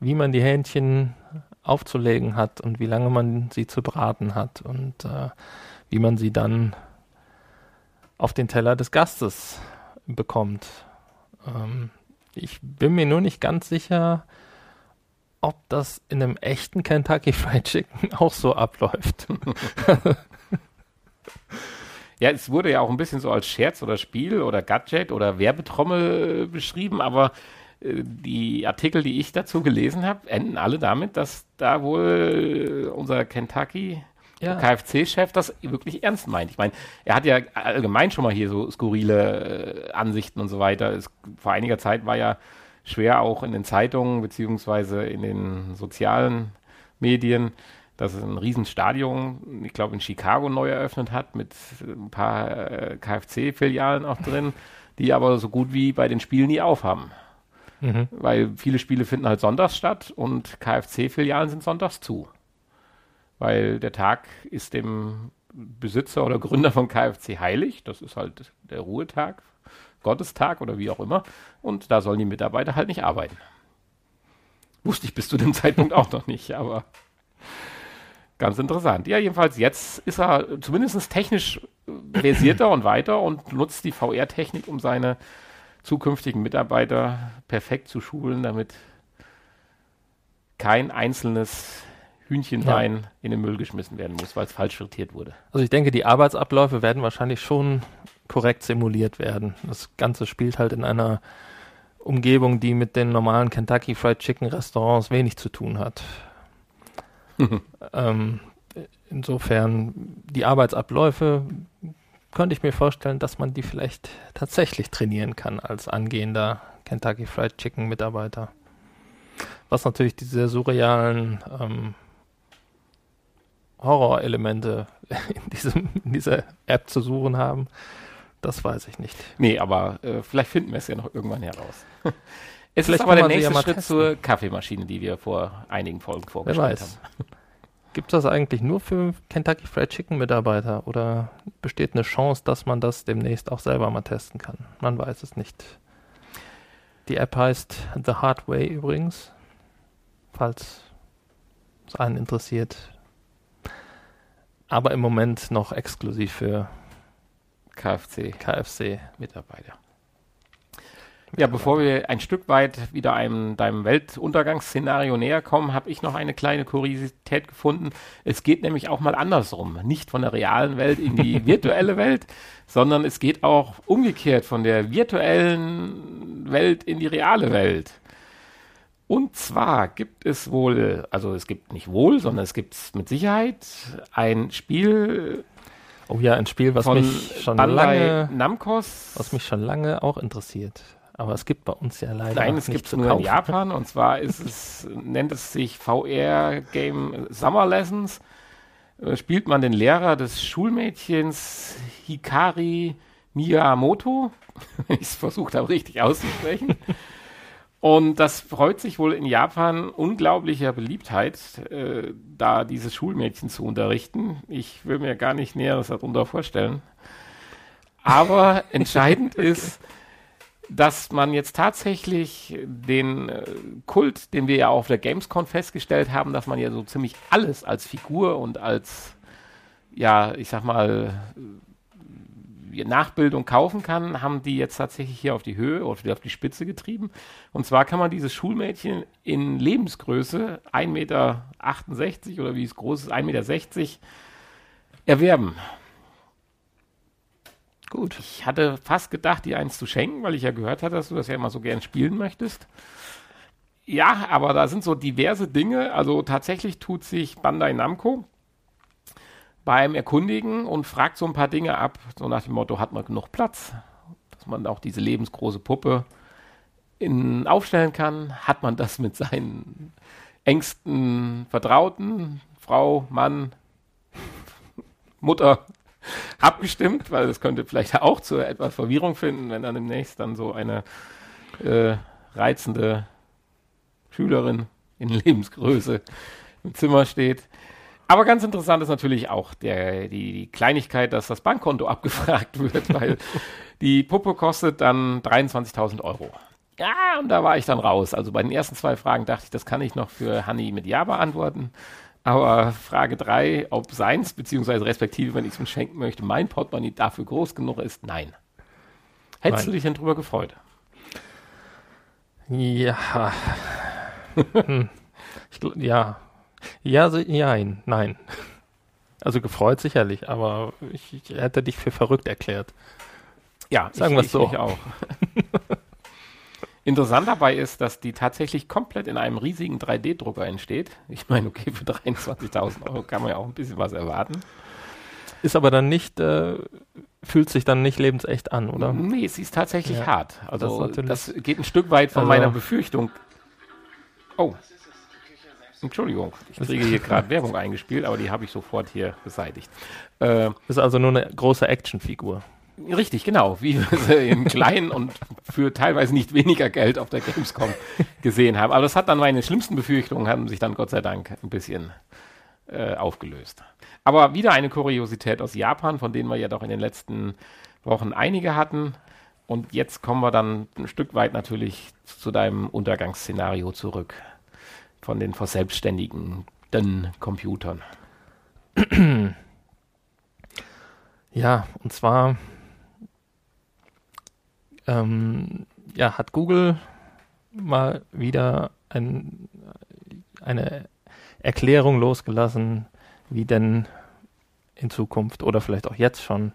wie man die Hähnchen aufzulegen hat und wie lange man sie zu braten hat und äh, wie man sie dann auf den Teller des Gastes bekommt. Ähm, ich bin mir nur nicht ganz sicher, ob das in einem echten Kentucky Fried Chicken auch so abläuft. Ja, es wurde ja auch ein bisschen so als Scherz oder Spiel oder Gadget oder Werbetrommel äh, beschrieben, aber äh, die Artikel, die ich dazu gelesen habe, enden alle damit, dass da wohl unser Kentucky ja. KFC-Chef das wirklich ernst meint. Ich meine, er hat ja allgemein schon mal hier so skurrile äh, Ansichten und so weiter. Es, vor einiger Zeit war ja schwer auch in den Zeitungen beziehungsweise in den sozialen Medien dass es ein Riesenstadion, ich glaube in Chicago neu eröffnet hat, mit ein paar äh, KFC-Filialen auch drin. die aber so gut wie bei den Spielen nie aufhaben. Mhm. Weil viele Spiele finden halt sonntags statt und KFC-Filialen sind sonntags zu. Weil der Tag ist dem Besitzer oder Gründer von KFC heilig. Das ist halt der Ruhetag, Gottestag oder wie auch immer. Und da sollen die Mitarbeiter halt nicht arbeiten. Wusste ich bis zu dem Zeitpunkt auch noch nicht, aber ganz interessant. Ja, jedenfalls jetzt ist er zumindest technisch versierter und weiter und nutzt die VR-Technik, um seine zukünftigen Mitarbeiter perfekt zu schulen, damit kein einzelnes Hühnchenbein ja. in den Müll geschmissen werden muss, weil es falsch frittiert wurde. Also ich denke, die Arbeitsabläufe werden wahrscheinlich schon korrekt simuliert werden. Das Ganze spielt halt in einer Umgebung, die mit den normalen Kentucky Fried Chicken Restaurants wenig zu tun hat. ähm, insofern die Arbeitsabläufe könnte ich mir vorstellen, dass man die vielleicht tatsächlich trainieren kann als angehender Kentucky Fried Chicken Mitarbeiter. Was natürlich diese surrealen ähm, Horrorelemente in, diesem, in dieser App zu suchen haben, das weiß ich nicht. Nee, aber äh, vielleicht finden wir es ja noch irgendwann heraus. es vielleicht ist aber der nächste ja Schritt testen. zur Kaffeemaschine, die wir vor einigen Folgen vorgestellt haben. Gibt es das eigentlich nur für Kentucky Fried Chicken Mitarbeiter oder besteht eine Chance, dass man das demnächst auch selber mal testen kann? Man weiß es nicht. Die App heißt The Hard Way übrigens, falls es einen interessiert. Aber im Moment noch exklusiv für KFC. KFC Mitarbeiter. Ja, bevor wir ein Stück weit wieder einem deinem Weltuntergangsszenario näher kommen, habe ich noch eine kleine Kuriosität gefunden. Es geht nämlich auch mal andersrum, nicht von der realen Welt in die virtuelle Welt, sondern es geht auch umgekehrt von der virtuellen Welt in die reale Welt. Und zwar gibt es wohl, also es gibt nicht wohl, sondern es gibt mit Sicherheit ein Spiel. Oh ja, ein Spiel, was mich schon lange Namcos, was mich schon lange auch interessiert. Aber es gibt bei uns ja leider Nein, es gibt es nur kaufen. in Japan und zwar ist es, nennt es sich VR Game Summer Lessons. Äh, spielt man den Lehrer des Schulmädchens Hikari Miyamoto, ich es versucht habe, richtig auszusprechen. Und das freut sich wohl in Japan unglaublicher Beliebtheit, äh, da dieses Schulmädchen zu unterrichten. Ich will mir gar nicht Näheres darunter vorstellen. Aber entscheidend okay. ist, dass man jetzt tatsächlich den äh, Kult, den wir ja auf der Gamescom festgestellt haben, dass man ja so ziemlich alles als Figur und als, ja, ich sag mal, Nachbildung kaufen kann, haben die jetzt tatsächlich hier auf die Höhe oder auf die Spitze getrieben. Und zwar kann man dieses Schulmädchen in Lebensgröße, 1,68 Meter oder wie es groß ist, 1,60 Meter, erwerben. Gut. Ich hatte fast gedacht, dir eins zu schenken, weil ich ja gehört hatte, dass du das ja immer so gern spielen möchtest. Ja, aber da sind so diverse Dinge. Also tatsächlich tut sich Bandai Namco beim Erkundigen und fragt so ein paar Dinge ab. So nach dem Motto, hat man genug Platz? Dass man auch diese lebensgroße Puppe in, aufstellen kann. Hat man das mit seinen engsten Vertrauten, Frau, Mann, Mutter, abgestimmt, weil das könnte vielleicht auch zu etwas Verwirrung finden, wenn dann demnächst dann so eine äh, reizende Schülerin in Lebensgröße im Zimmer steht. Aber ganz interessant ist natürlich auch der, die, die Kleinigkeit, dass das Bankkonto abgefragt wird, weil die Puppe kostet dann 23.000 Euro. Ja, und da war ich dann raus. Also bei den ersten zwei Fragen dachte ich, das kann ich noch für Hanni mit Ja beantworten. Aber Frage 3, ob seins, beziehungsweise respektive, wenn ich es ihm schenken möchte, mein Portemonnaie dafür groß genug ist, nein. Hättest nein. du dich denn drüber gefreut? Ja. hm. ich, ja. Ja, so, nein, nein. Also gefreut sicherlich, aber ich, ich hätte dich für verrückt erklärt. Ja, sagen wir es so. Ich auch. Interessant dabei ist, dass die tatsächlich komplett in einem riesigen 3D-Drucker entsteht. Ich meine, okay, für 23.000 Euro kann man ja auch ein bisschen was erwarten. Ist aber dann nicht, äh, fühlt sich dann nicht lebensecht an, oder? Nee, sie ist tatsächlich ja, hart. Also das, das, geht ein Stück weit von also, meiner Befürchtung. Oh. Entschuldigung, ich kriege hier gerade Werbung eingespielt, aber die habe ich sofort hier beseitigt. Äh, ist also nur eine große Actionfigur. Richtig, genau, wie wir sie in klein und für teilweise nicht weniger Geld auf der Gamescom gesehen haben. Aber das hat dann meine schlimmsten Befürchtungen, haben sich dann Gott sei Dank ein bisschen äh, aufgelöst. Aber wieder eine Kuriosität aus Japan, von denen wir ja doch in den letzten Wochen einige hatten. Und jetzt kommen wir dann ein Stück weit natürlich zu deinem Untergangsszenario zurück von den verselbstständigenden Computern. Ja, und zwar ähm, ja, hat Google mal wieder ein, eine Erklärung losgelassen, wie denn in Zukunft oder vielleicht auch jetzt schon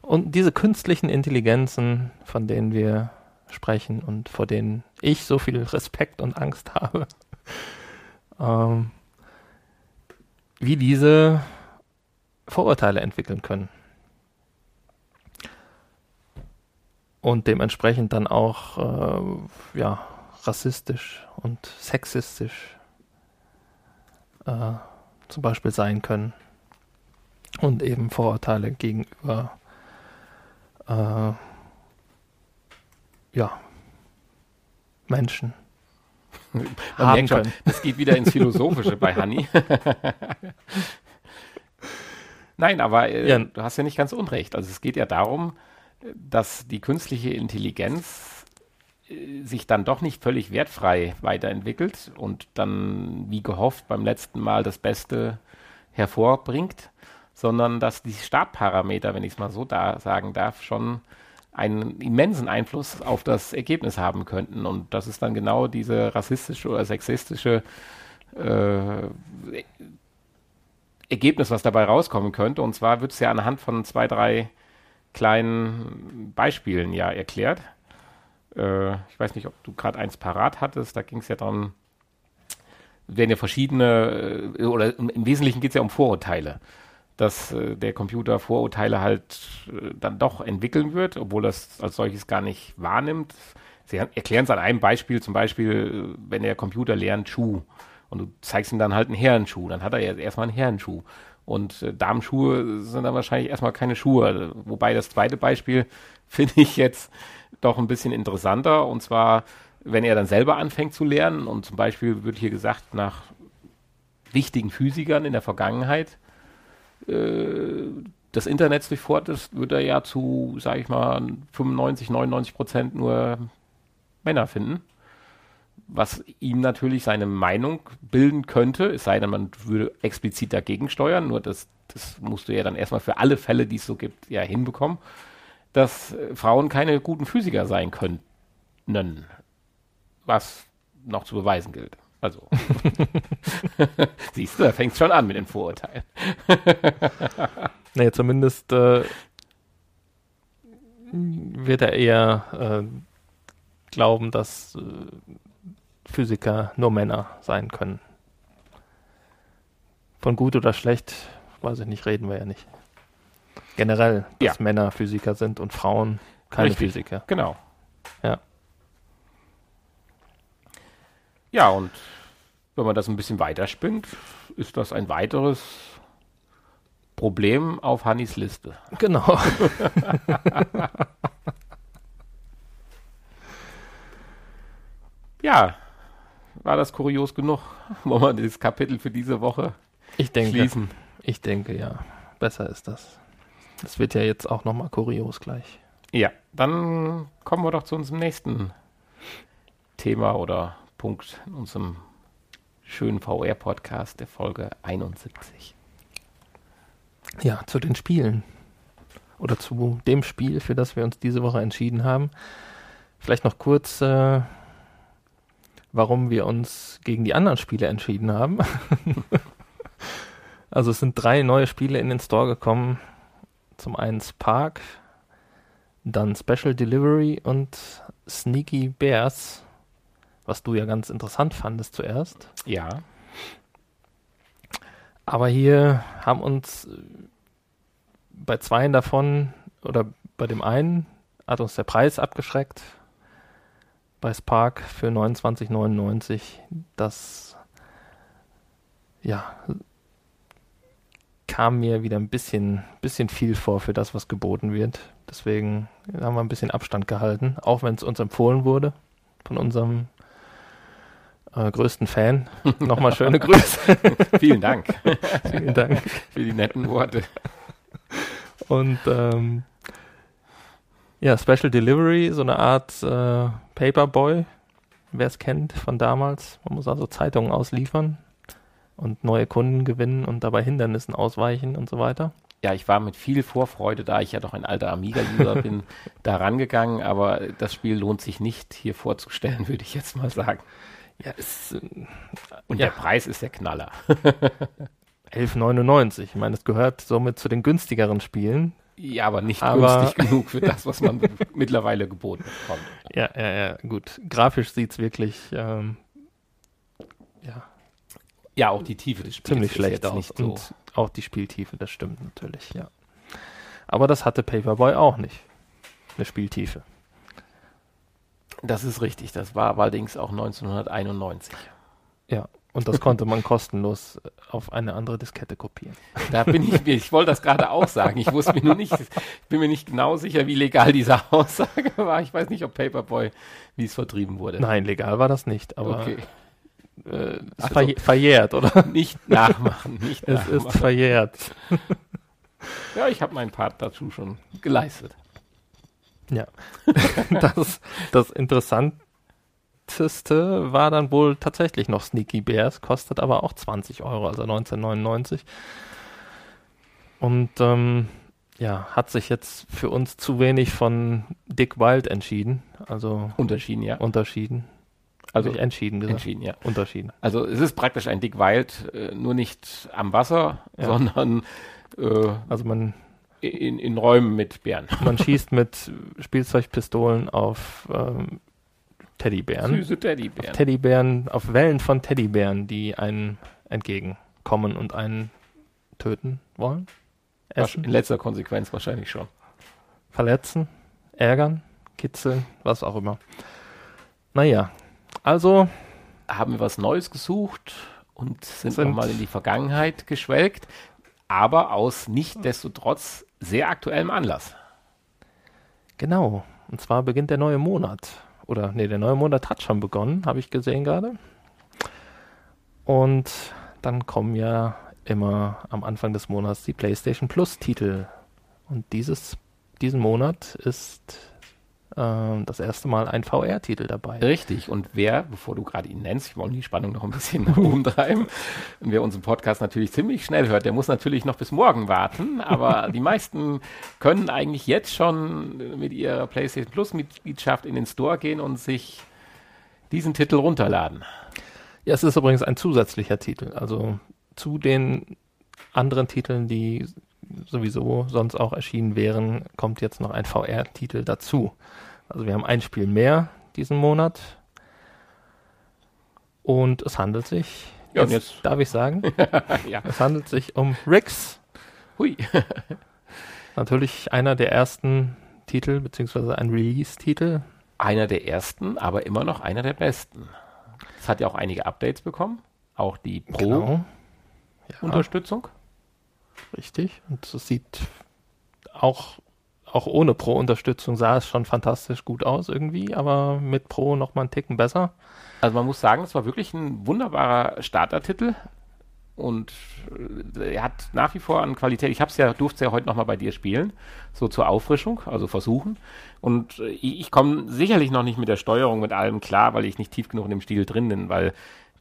und diese künstlichen Intelligenzen, von denen wir sprechen und vor denen ich so viel Respekt und Angst habe, ähm, wie diese Vorurteile entwickeln können. Und dementsprechend dann auch äh, ja, rassistisch und sexistisch äh, zum Beispiel sein können. Und eben Vorurteile gegenüber äh, ja, Menschen. Man merkt schon, das geht wieder ins Philosophische bei Hanni. Nein, aber äh, ja. du hast ja nicht ganz unrecht. Also es geht ja darum, dass die künstliche Intelligenz äh, sich dann doch nicht völlig wertfrei weiterentwickelt und dann, wie gehofft, beim letzten Mal das Beste hervorbringt, sondern dass die Startparameter, wenn ich es mal so da sagen darf, schon einen immensen Einfluss auf das Ergebnis haben könnten. Und das ist dann genau diese rassistische oder sexistische äh, Ergebnis, was dabei rauskommen könnte. Und zwar wird es ja anhand von zwei, drei kleinen Beispielen ja erklärt. Äh, ich weiß nicht, ob du gerade eins parat hattest. Da ging es ja darum, werden ja verschiedene, äh, oder im Wesentlichen geht es ja um Vorurteile. Dass äh, der Computer Vorurteile halt äh, dann doch entwickeln wird, obwohl das als solches gar nicht wahrnimmt. Sie erklären es an einem Beispiel, zum Beispiel, äh, wenn der Computer lernt Schuh und du zeigst ihm dann halt einen Herrenschuh, dann hat er ja erstmal einen Herrenschuh. Und Damenschuhe sind dann wahrscheinlich erstmal keine Schuhe. Wobei das zweite Beispiel finde ich jetzt doch ein bisschen interessanter. Und zwar, wenn er dann selber anfängt zu lernen und zum Beispiel wird hier gesagt, nach wichtigen Physikern in der Vergangenheit äh, des Internets durchfort ist, wird er ja zu, sage ich mal, 95, 99 Prozent nur Männer finden was ihm natürlich seine Meinung bilden könnte, es sei denn, man würde explizit dagegen steuern, nur das, das musst du ja dann erstmal für alle Fälle, die es so gibt, ja hinbekommen, dass äh, Frauen keine guten Physiker sein könnten, was noch zu beweisen gilt. Also, siehst du, da fängt es schon an mit den Vorurteilen. nee, zumindest äh, wird er eher äh, glauben, dass äh, Physiker nur Männer sein können. Von gut oder schlecht, weiß ich nicht, reden wir ja nicht. Generell, dass ja. Männer Physiker sind und Frauen keine Richtig. Physiker. Genau. Ja, und wenn man das ein bisschen weiterspinnt, ist das ein weiteres Problem auf Hannis Liste. Genau. ja, war das kurios genug? Wollen wir das Kapitel für diese Woche ich denke, schließen? Ich denke, ja. Besser ist das. Das wird ja jetzt auch nochmal kurios gleich. Ja, dann kommen wir doch zu unserem nächsten Thema oder Punkt in unserem schönen VR-Podcast der Folge 71. Ja, zu den Spielen. Oder zu dem Spiel, für das wir uns diese Woche entschieden haben. Vielleicht noch kurz äh, warum wir uns gegen die anderen Spiele entschieden haben. also es sind drei neue Spiele in den Store gekommen. Zum einen Spark, dann Special Delivery und Sneaky Bears, was du ja ganz interessant fandest zuerst. Ja. Aber hier haben uns äh, bei zweien davon oder bei dem einen hat uns der Preis abgeschreckt bei Spark für 29,99 das ja kam mir wieder ein bisschen, bisschen viel vor für das, was geboten wird. Deswegen haben wir ein bisschen Abstand gehalten, auch wenn es uns empfohlen wurde von unserem äh, größten Fan. Nochmal schöne Grüße. Vielen Dank. Vielen Dank. Für die netten Worte. Und ähm, ja, Special Delivery, so eine Art äh, Paperboy, wer es kennt von damals. Man muss also Zeitungen ausliefern und neue Kunden gewinnen und dabei Hindernissen ausweichen und so weiter. Ja, ich war mit viel Vorfreude, da ich ja doch ein alter Amiga-User bin, da rangegangen, aber das Spiel lohnt sich nicht hier vorzustellen, würde ich jetzt mal sagen. Ja, ist, äh, Und Ja. der Preis ist der Knaller. 11,99. Ich meine, es gehört somit zu den günstigeren Spielen. Ja, aber nicht Aber- günstig genug für das, was man mittlerweile geboten bekommt. Ja, ja, ja, gut. Grafisch sieht's wirklich ähm, ja, Ja, auch die Tiefe des Spiels ziemlich schlecht aus. nicht so. Und auch die Spieltiefe, das stimmt natürlich, ja. Aber das hatte Paperboy auch nicht. Eine Spieltiefe. Das ist richtig. Das war allerdings auch 1991. Ja. Und das konnte man kostenlos auf eine andere Diskette kopieren. Da bin ich mir, ich wollte das gerade auch sagen. Ich wusste mir nur nicht, ich bin mir nicht genau sicher, wie legal diese Aussage war. Ich weiß nicht, ob Paperboy, wie es vertrieben wurde. Nein, legal war das nicht, aber okay. äh, ist Also- verj verjährt, oder? Nicht nachmachen, nicht Es ist nachmachen. verjährt. Ja, ich habe meinen Part dazu schon geleistet. Ja. das, das Interessanteste war dann wohl tatsächlich noch Sneaky Bears, kostet aber auch 20 Euro, also 1999. Und ähm, ja, hat sich jetzt für uns zu wenig von Dick Wild entschieden. Also Unterschieden, ja. unterschieden. Also Also entschieden gesagt. entschieden, ja. Unterschieden. Also es ist praktisch ein Dick Wild, äh, nur nicht am Wasser, Ja. sondern äh, Also man, in, in Räumen mit Bären. man schießt mit Spielzeugpistolen auf ähm, Teddybären. Süße Teddybären. Teddybären, auf Wellen von Teddybären, die einen entgegenkommen und einen töten wollen, essen, In letzter Konsequenz wahrscheinlich schon. verletzen, ärgern, kitzeln, was auch immer. Naja, also Haben wir was Neues gesucht und sind, Sind- nochmal in die Vergangenheit geschwelgt, aber aus nicht-destotrotz sehr aktuellem Anlass. genau, und zwar beginnt der neue Monat. Oder nee, der neue Monat hat schon begonnen, habe ich gesehen gerade. Und dann kommen ja immer am Anfang des Monats die PlayStation Plus Titel. Und dieses, diesen Monat ist das erste Mal ein VR-Titel dabei. Richtig. Und wer, bevor du gerade ihn nennst, wir wollen die Spannung noch ein bisschen nach oben treiben, und wer unseren Podcast natürlich ziemlich schnell hört, der muss natürlich noch bis morgen warten, aber die meisten können eigentlich jetzt schon mit ihrer PlayStation Plus Mitgliedschaft in den Store gehen und sich diesen Titel runterladen. Ja, es ist übrigens ein zusätzlicher Titel. Also zu den anderen Titeln, die sowieso sonst auch erschienen wären, kommt jetzt noch ein VR-Titel dazu. Also wir haben ein Spiel mehr diesen Monat. Und es handelt sich, Ja, jetzt, jetzt- darf ich sagen, ja. es handelt sich um Rix. Hui. Natürlich einer der ersten Titel, beziehungsweise ein Release-Titel. Einer der ersten, aber immer noch einer der besten. Es hat ja auch einige Updates bekommen. Auch die Pro-Unterstützung. Genau. Richtig. Und es sieht auch, auch ohne Pro-Unterstützung sah es schon fantastisch gut aus irgendwie, aber mit Pro noch mal einen Ticken besser. Also man muss sagen, es war wirklich ein wunderbarer Startertitel und äh, er hat nach wie vor an Qualität. Ich habe es ja, durfte es ja heute noch mal bei dir spielen, so zur Auffrischung, also versuchen. Und äh, ich, ich komme sicherlich noch nicht mit der Steuerung mit allem klar, weil ich nicht tief genug in dem Stil drin bin, weil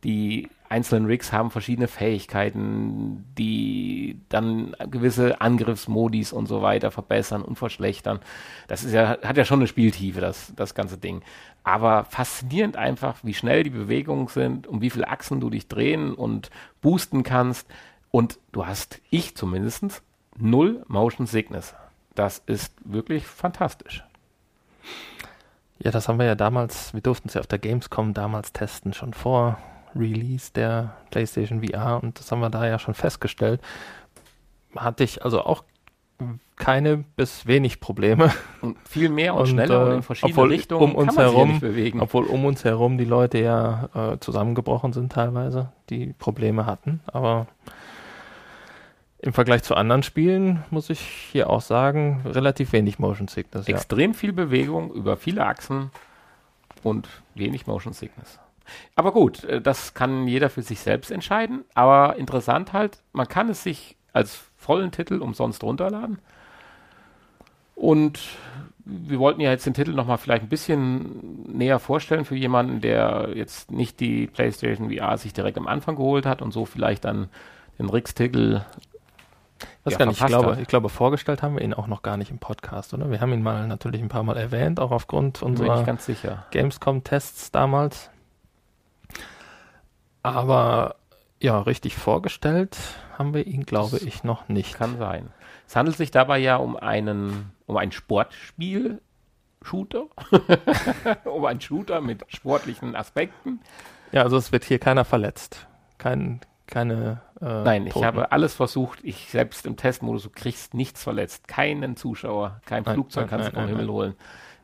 die einzelnen Rigs haben verschiedene Fähigkeiten, die dann gewisse Angriffsmodis und so weiter verbessern und verschlechtern. Das ist ja, hat ja schon eine Spieltiefe, das, das ganze Ding. Aber faszinierend einfach, wie schnell die Bewegungen sind, um wie viele Achsen du dich drehen und boosten kannst. Und du hast, ich zumindest, null Motion Sickness. Das ist wirklich fantastisch. Ja, das haben wir ja damals, wir durften es ja auf der Gamescom damals testen, schon vor Release der PlayStation VR und das haben wir da ja schon festgestellt. Hatte ich also auch keine bis wenig Probleme, Und viel mehr und, Und, schneller und äh, in verschiedene obwohl Richtungen um uns ja herum- obwohl um uns herum die Leute ja äh, zusammengebrochen sind teilweise, die Probleme hatten. Aber Im Vergleich zu anderen Spielen muss ich hier auch sagen, relativ wenig Motion Sickness. Ja. Extrem viel Bewegung über viele Achsen und wenig Motion Sickness. Aber gut, äh, das kann jeder für sich selbst entscheiden. Aber interessant halt, man kann es sich als vollen Titel umsonst runterladen. Und wir wollten ja jetzt den Titel nochmal vielleicht ein bisschen näher vorstellen für jemanden, der jetzt nicht die PlayStation VR sich direkt am Anfang geholt hat und so vielleicht dann den Rix-Titel. Ja, gar nicht, ich glaube, ich glaube, vorgestellt haben wir ihn auch noch gar nicht im Podcast, oder? Wir haben ihn mal natürlich ein paar Mal erwähnt, auch aufgrund unserer Gamescom-Tests damals. Aber ja, richtig vorgestellt haben wir ihn, glaube ich, noch nicht. Kann sein. Es handelt sich dabei ja um einen, um ein Sportspiel, Shooter, um einen Shooter mit sportlichen Aspekten. Ja, also es wird hier keiner verletzt. Kein, keine. Äh, Nein, Toten. ich habe alles versucht. Ich selbst im Testmodus, du kriegst nichts verletzt. Keinen Zuschauer, kein nein, Flugzeug nein, kannst nein, du vom Himmel holen.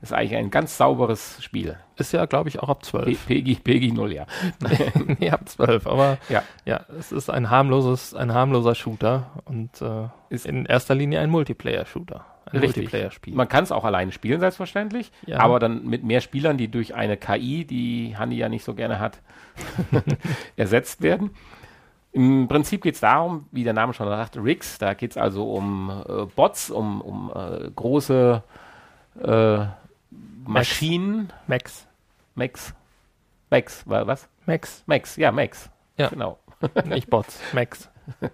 Ist eigentlich ein ganz sauberes Spiel. Ist ja, glaube ich, auch ab 12. PEGI, PEGI 0, ja. nee, ab 12, aber ja. ja, es ist ein harmloses, ein harmloser Shooter und äh, ist in erster Linie ein Multiplayer-Shooter. Ein Multiplayer-Spiel. Man kann es auch alleine spielen, selbstverständlich, ja. aber dann mit mehr Spielern, die durch eine KI, die Hanni ja nicht so gerne hat, ersetzt werden. Im Prinzip geht es darum, wie der Name schon sagt, Rigs. Da geht es also um äh, Bots, um, um äh, große äh, Maschinen. Max. Max. Max, was? Max. Max, ja, Max. Ja. Genau. Nicht Bots, Max.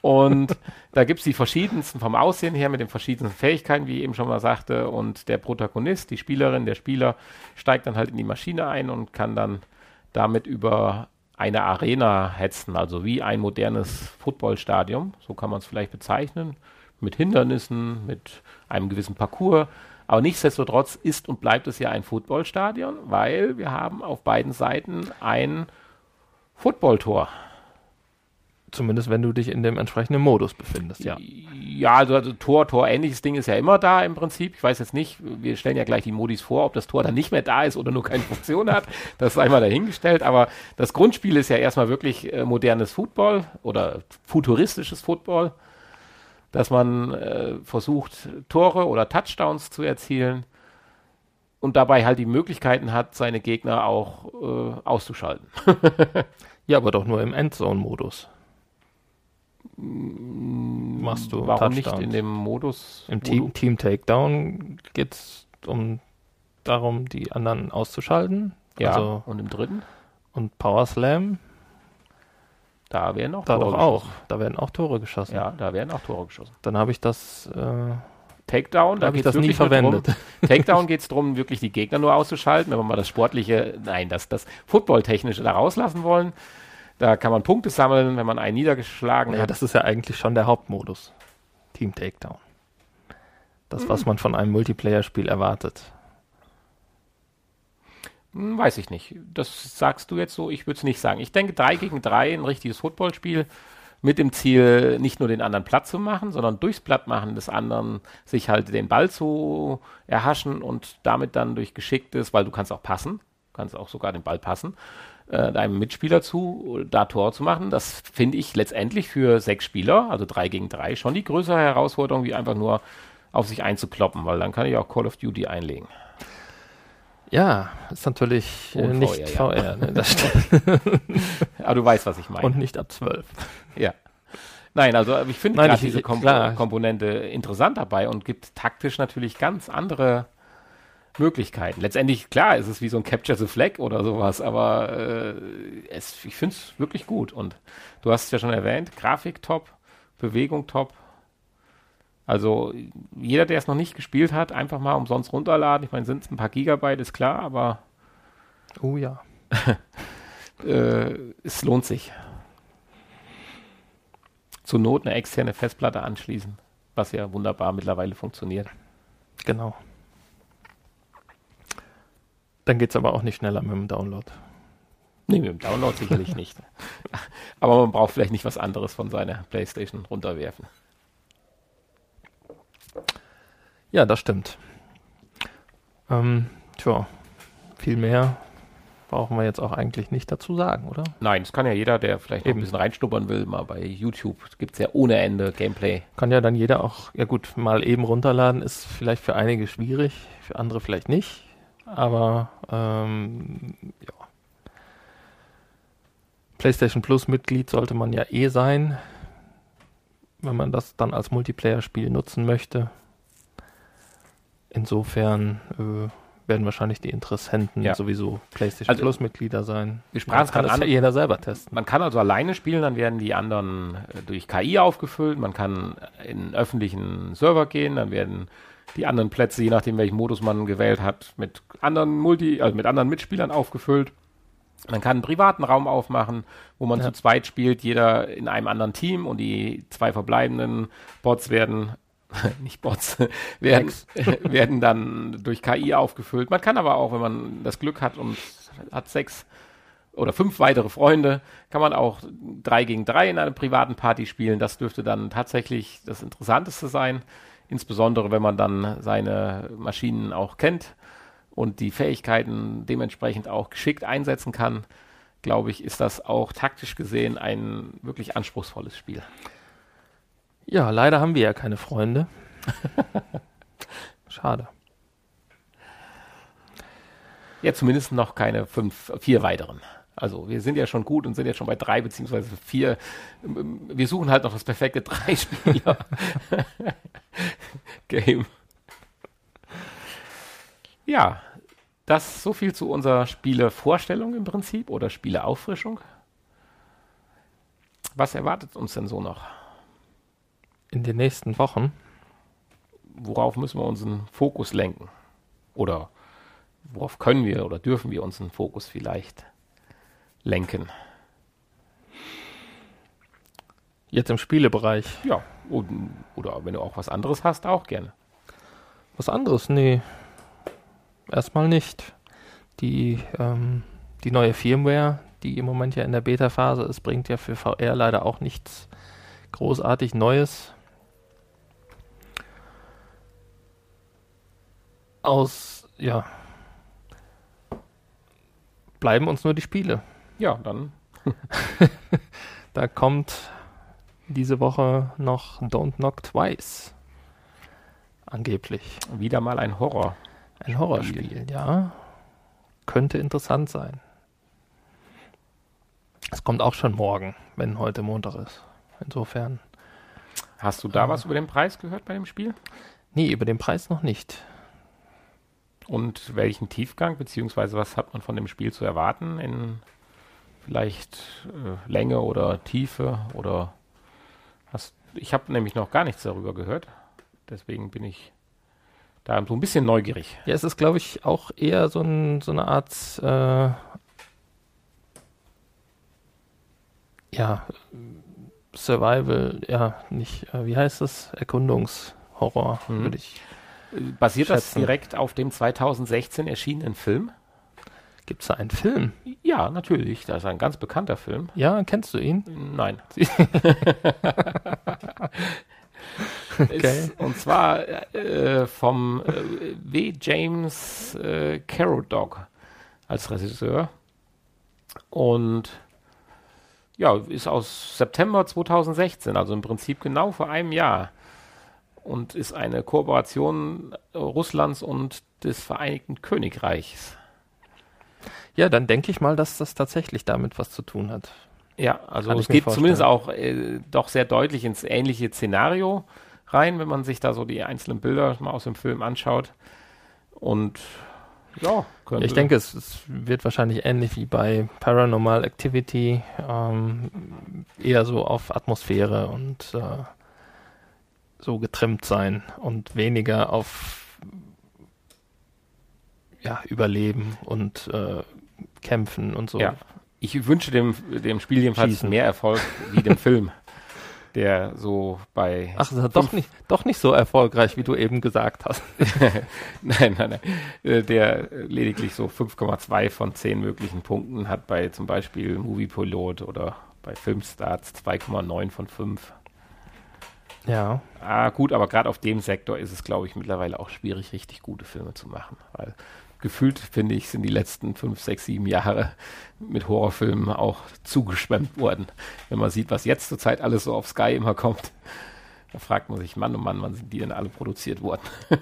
Und da gibt es die verschiedensten vom Aussehen her mit den verschiedensten Fähigkeiten, wie ich eben schon mal sagte. Und der Protagonist, die Spielerin, der Spieler steigt dann halt in die Maschine ein und kann dann damit über eine Arena hetzen, also wie ein modernes Footballstadion, so kann man es vielleicht bezeichnen, mit Hindernissen, mit einem gewissen Parcours, aber nichtsdestotrotz ist und bleibt es ja ein Footballstadion, weil wir haben auf beiden Seiten ein Footballtor. Zumindest wenn du dich in dem entsprechenden Modus befindest, ja. Ja, also, also Tor, Tor, ähnliches Ding ist ja immer da im Prinzip. Ich weiß jetzt nicht, wir stellen ja gleich die Modis vor, ob das Tor dann nicht mehr da ist oder nur keine Funktion hat. Das ist einmal dahingestellt. Aber das Grundspiel ist ja erstmal wirklich äh, modernes Football oder futuristisches Football dass man äh, versucht, Tore oder Touchdowns zu erzielen und dabei halt die Möglichkeiten hat, seine Gegner auch äh, auszuschalten. ja, aber doch nur im Endzone-Modus. Machst du Warum Touchdowns. nicht in dem Modus? Im Team, Team Takedown geht es um darum, die anderen auszuschalten. Ja, also, und im dritten? Und Power Slam da werden auch da Tore doch auch. Da werden auch Tore geschossen. Ja, da werden auch Tore geschossen. Dann habe ich das äh, Takedown, da habe ich das nie verwendet. Drum, Takedown geht es darum, wirklich die Gegner nur auszuschalten. Wenn wir mal das sportliche, nein, das, das Football-technische da rauslassen wollen, da kann man Punkte sammeln, wenn man einen niedergeschlagen ja, hat. Ja, das ist ja eigentlich schon der Hauptmodus. Team Takedown. Das, was hm. man von einem Multiplayer-Spiel erwartet. Hm, weiß ich nicht. Das sagst du jetzt so, ich würde es nicht sagen. Ich denke 3 gegen 3, ein richtiges Footballspiel mit dem Ziel, nicht nur den anderen platt zu machen, sondern durchs Plattmachen des anderen sich halt den Ball zu erhaschen und damit dann durch geschicktes, weil du kannst auch passen, kannst auch sogar den Ball passen, äh, deinem Mitspieler zu, da Tor zu machen. Das finde ich letztendlich für sechs Spieler, also drei gegen drei, schon die größere Herausforderung, wie einfach nur auf sich einzukloppen, weil dann kann ich auch Call of Duty einlegen. Ja, ist natürlich äh, nicht VR, VR ja. ne, Aber du weißt, was ich meine. Und nicht ab 12. Ja. Nein, also ich finde gerade diese Kom klar. Komponente interessant dabei und gibt taktisch natürlich ganz andere Möglichkeiten. Letztendlich, klar, ist es wie so ein Capture the Flag oder sowas, aber äh, es, ich finde es wirklich gut. Und du hast es ja schon erwähnt, Grafik top, Bewegung top, also jeder, der es noch nicht gespielt hat, einfach mal umsonst runterladen. Ich meine, sind es ein paar Gigabyte, ist klar, aber oh ja, äh, es lohnt sich. Zur Not eine externe Festplatte anschließen, was ja wunderbar mittlerweile funktioniert. Genau. Dann geht es aber auch nicht schneller mit dem Download. Nee, mit dem Download sicherlich nicht. Aber man braucht vielleicht nicht was anderes von seiner Playstation runterwerfen. Ja, das stimmt. Ähm, tja, viel mehr brauchen wir jetzt auch eigentlich nicht dazu sagen, oder? Nein, das kann ja jeder, der vielleicht Eben. ein bisschen reinschnuppern will, mal bei YouTube gibt es ja ohne Ende Gameplay. Kann ja dann jeder auch, ja gut, mal eben runterladen, ist vielleicht für einige schwierig, für andere vielleicht nicht. Aber ähm, ja. PlayStation Plus Mitglied sollte man ja eh sein, wenn man das dann als Multiplayer-Spiel nutzen möchte. Insofern äh, werden wahrscheinlich die Interessenten Ja. sowieso PlayStation Also, Plus Mitglieder sein. wir sprachen kann gerade an- ja jeder selber testen. Man kann also alleine spielen, dann werden die anderen äh, durch KI aufgefüllt. Man kann in einen öffentlichen Server gehen, dann werden die anderen Plätze, je nachdem welchen Modus man gewählt hat, mit anderen Multi, also mit anderen Mitspielern aufgefüllt. Man kann einen privaten Raum aufmachen, wo man Ja. zu zweit spielt, jeder in einem anderen Team und die zwei verbleibenden Bots werden, nicht Bots, werden, werden dann durch KI aufgefüllt. Man kann aber auch, wenn man das Glück hat und hat sechs oder fünf weitere Freunde, kann man auch drei gegen drei in einer privaten Party spielen. Das dürfte dann tatsächlich das Interessanteste sein, insbesondere wenn man dann seine Maschinen auch kennt und die Fähigkeiten dementsprechend auch geschickt einsetzen kann. Glaube ich, ist das auch taktisch gesehen ein wirklich anspruchsvolles Spiel. Ja, leider haben wir ja keine Freunde. Schade. Ja, zumindest noch keine fünf, vier weiteren. Also wir sind ja schon gut und sind jetzt schon bei drei beziehungsweise vier. Wir suchen halt noch das perfekte Drei-Spieler-Game. Ja, das so viel zu unserer Spielevorstellung im Prinzip oder Spieleauffrischung. Was erwartet uns denn so noch? In den nächsten Wochen. Worauf müssen wir unseren Fokus lenken? Oder worauf können wir oder dürfen wir unseren Fokus vielleicht lenken? Jetzt im Spielebereich. Ja, und, oder wenn du auch was anderes hast, auch gerne. Was anderes? Nee. Erstmal nicht. Die, ähm, die neue Firmware, die im Moment ja in der Beta-Phase ist, bringt ja für VR leider auch nichts großartig Neues. Aus, ja. Bleiben uns nur die Spiele. Ja, dann Da kommt diese Woche noch Don't Knock Twice. Angeblich. wieder mal ein Horror. Ein Horrorspiel, ja. Könnte interessant sein. Es kommt auch schon morgen, wenn heute Montag ist. Insofern. Hast du da Ah. was über den Preis gehört bei dem Spiel? Nee, über den Preis noch nicht. Und welchen Tiefgang, beziehungsweise was hat man von dem Spiel zu erwarten? In vielleicht äh, Länge oder Tiefe oder hast ich habe nämlich noch gar nichts darüber gehört. Deswegen bin ich da so ein bisschen neugierig. Ja, es ist, glaube ich, auch eher so, ein, so eine Art, äh, ja, Survival, ja, nicht, äh, wie heißt es? Erkundungshorror, Mhm. würde ich. Basiert das Schätzen. direkt auf dem 2016 erschienenen Film? Gibt es da einen Film? Ja, natürlich. Das ist ein ganz bekannter Film. Ja, kennst du ihn? Nein. Okay. Und zwar äh, vom äh, W. James äh, Carodog als Regisseur. Und ja, ist aus September 2016, also im Prinzip genau vor einem Jahr. Und ist eine Kooperation äh, Russlands und des Vereinigten Königreichs. Ja, dann denke ich mal, dass das tatsächlich damit was zu tun hat. Ja, also Kann es geht vorstellen. zumindest auch äh, doch sehr deutlich ins ähnliche Szenario rein, wenn man sich da so die einzelnen Bilder mal aus dem Film anschaut. Und ja, könnte, Ich denke, es, es wird wahrscheinlich ähnlich wie bei Paranormal Activity, ähm, eher so auf Atmosphäre und äh, so getrimmt sein und weniger auf ja, Überleben und äh, Kämpfen und so. Ja. ich wünsche dem, dem Spiel jedenfalls Schießen. mehr Erfolg wie dem Film, der so bei Ach, das ist doch nicht, doch nicht so erfolgreich, wie du eben gesagt hast. nein, nein, nein, äh, der lediglich so 5,2 von 10 möglichen Punkten hat bei zum Beispiel Movie Pilot oder bei Filmstarts 2,9 von 5. Ja, Ah, gut, aber gerade auf dem Sektor ist es, glaube ich, mittlerweile auch schwierig, richtig gute Filme zu machen. Weil gefühlt, finde ich, sind die letzten fünf, sechs, sieben Jahre mit Horrorfilmen auch zugeschwemmt worden. Wenn man sieht, was jetzt zurzeit alles so auf Sky immer kommt, da fragt man sich, Mann, oh Mann, wann sind die denn alle produziert worden?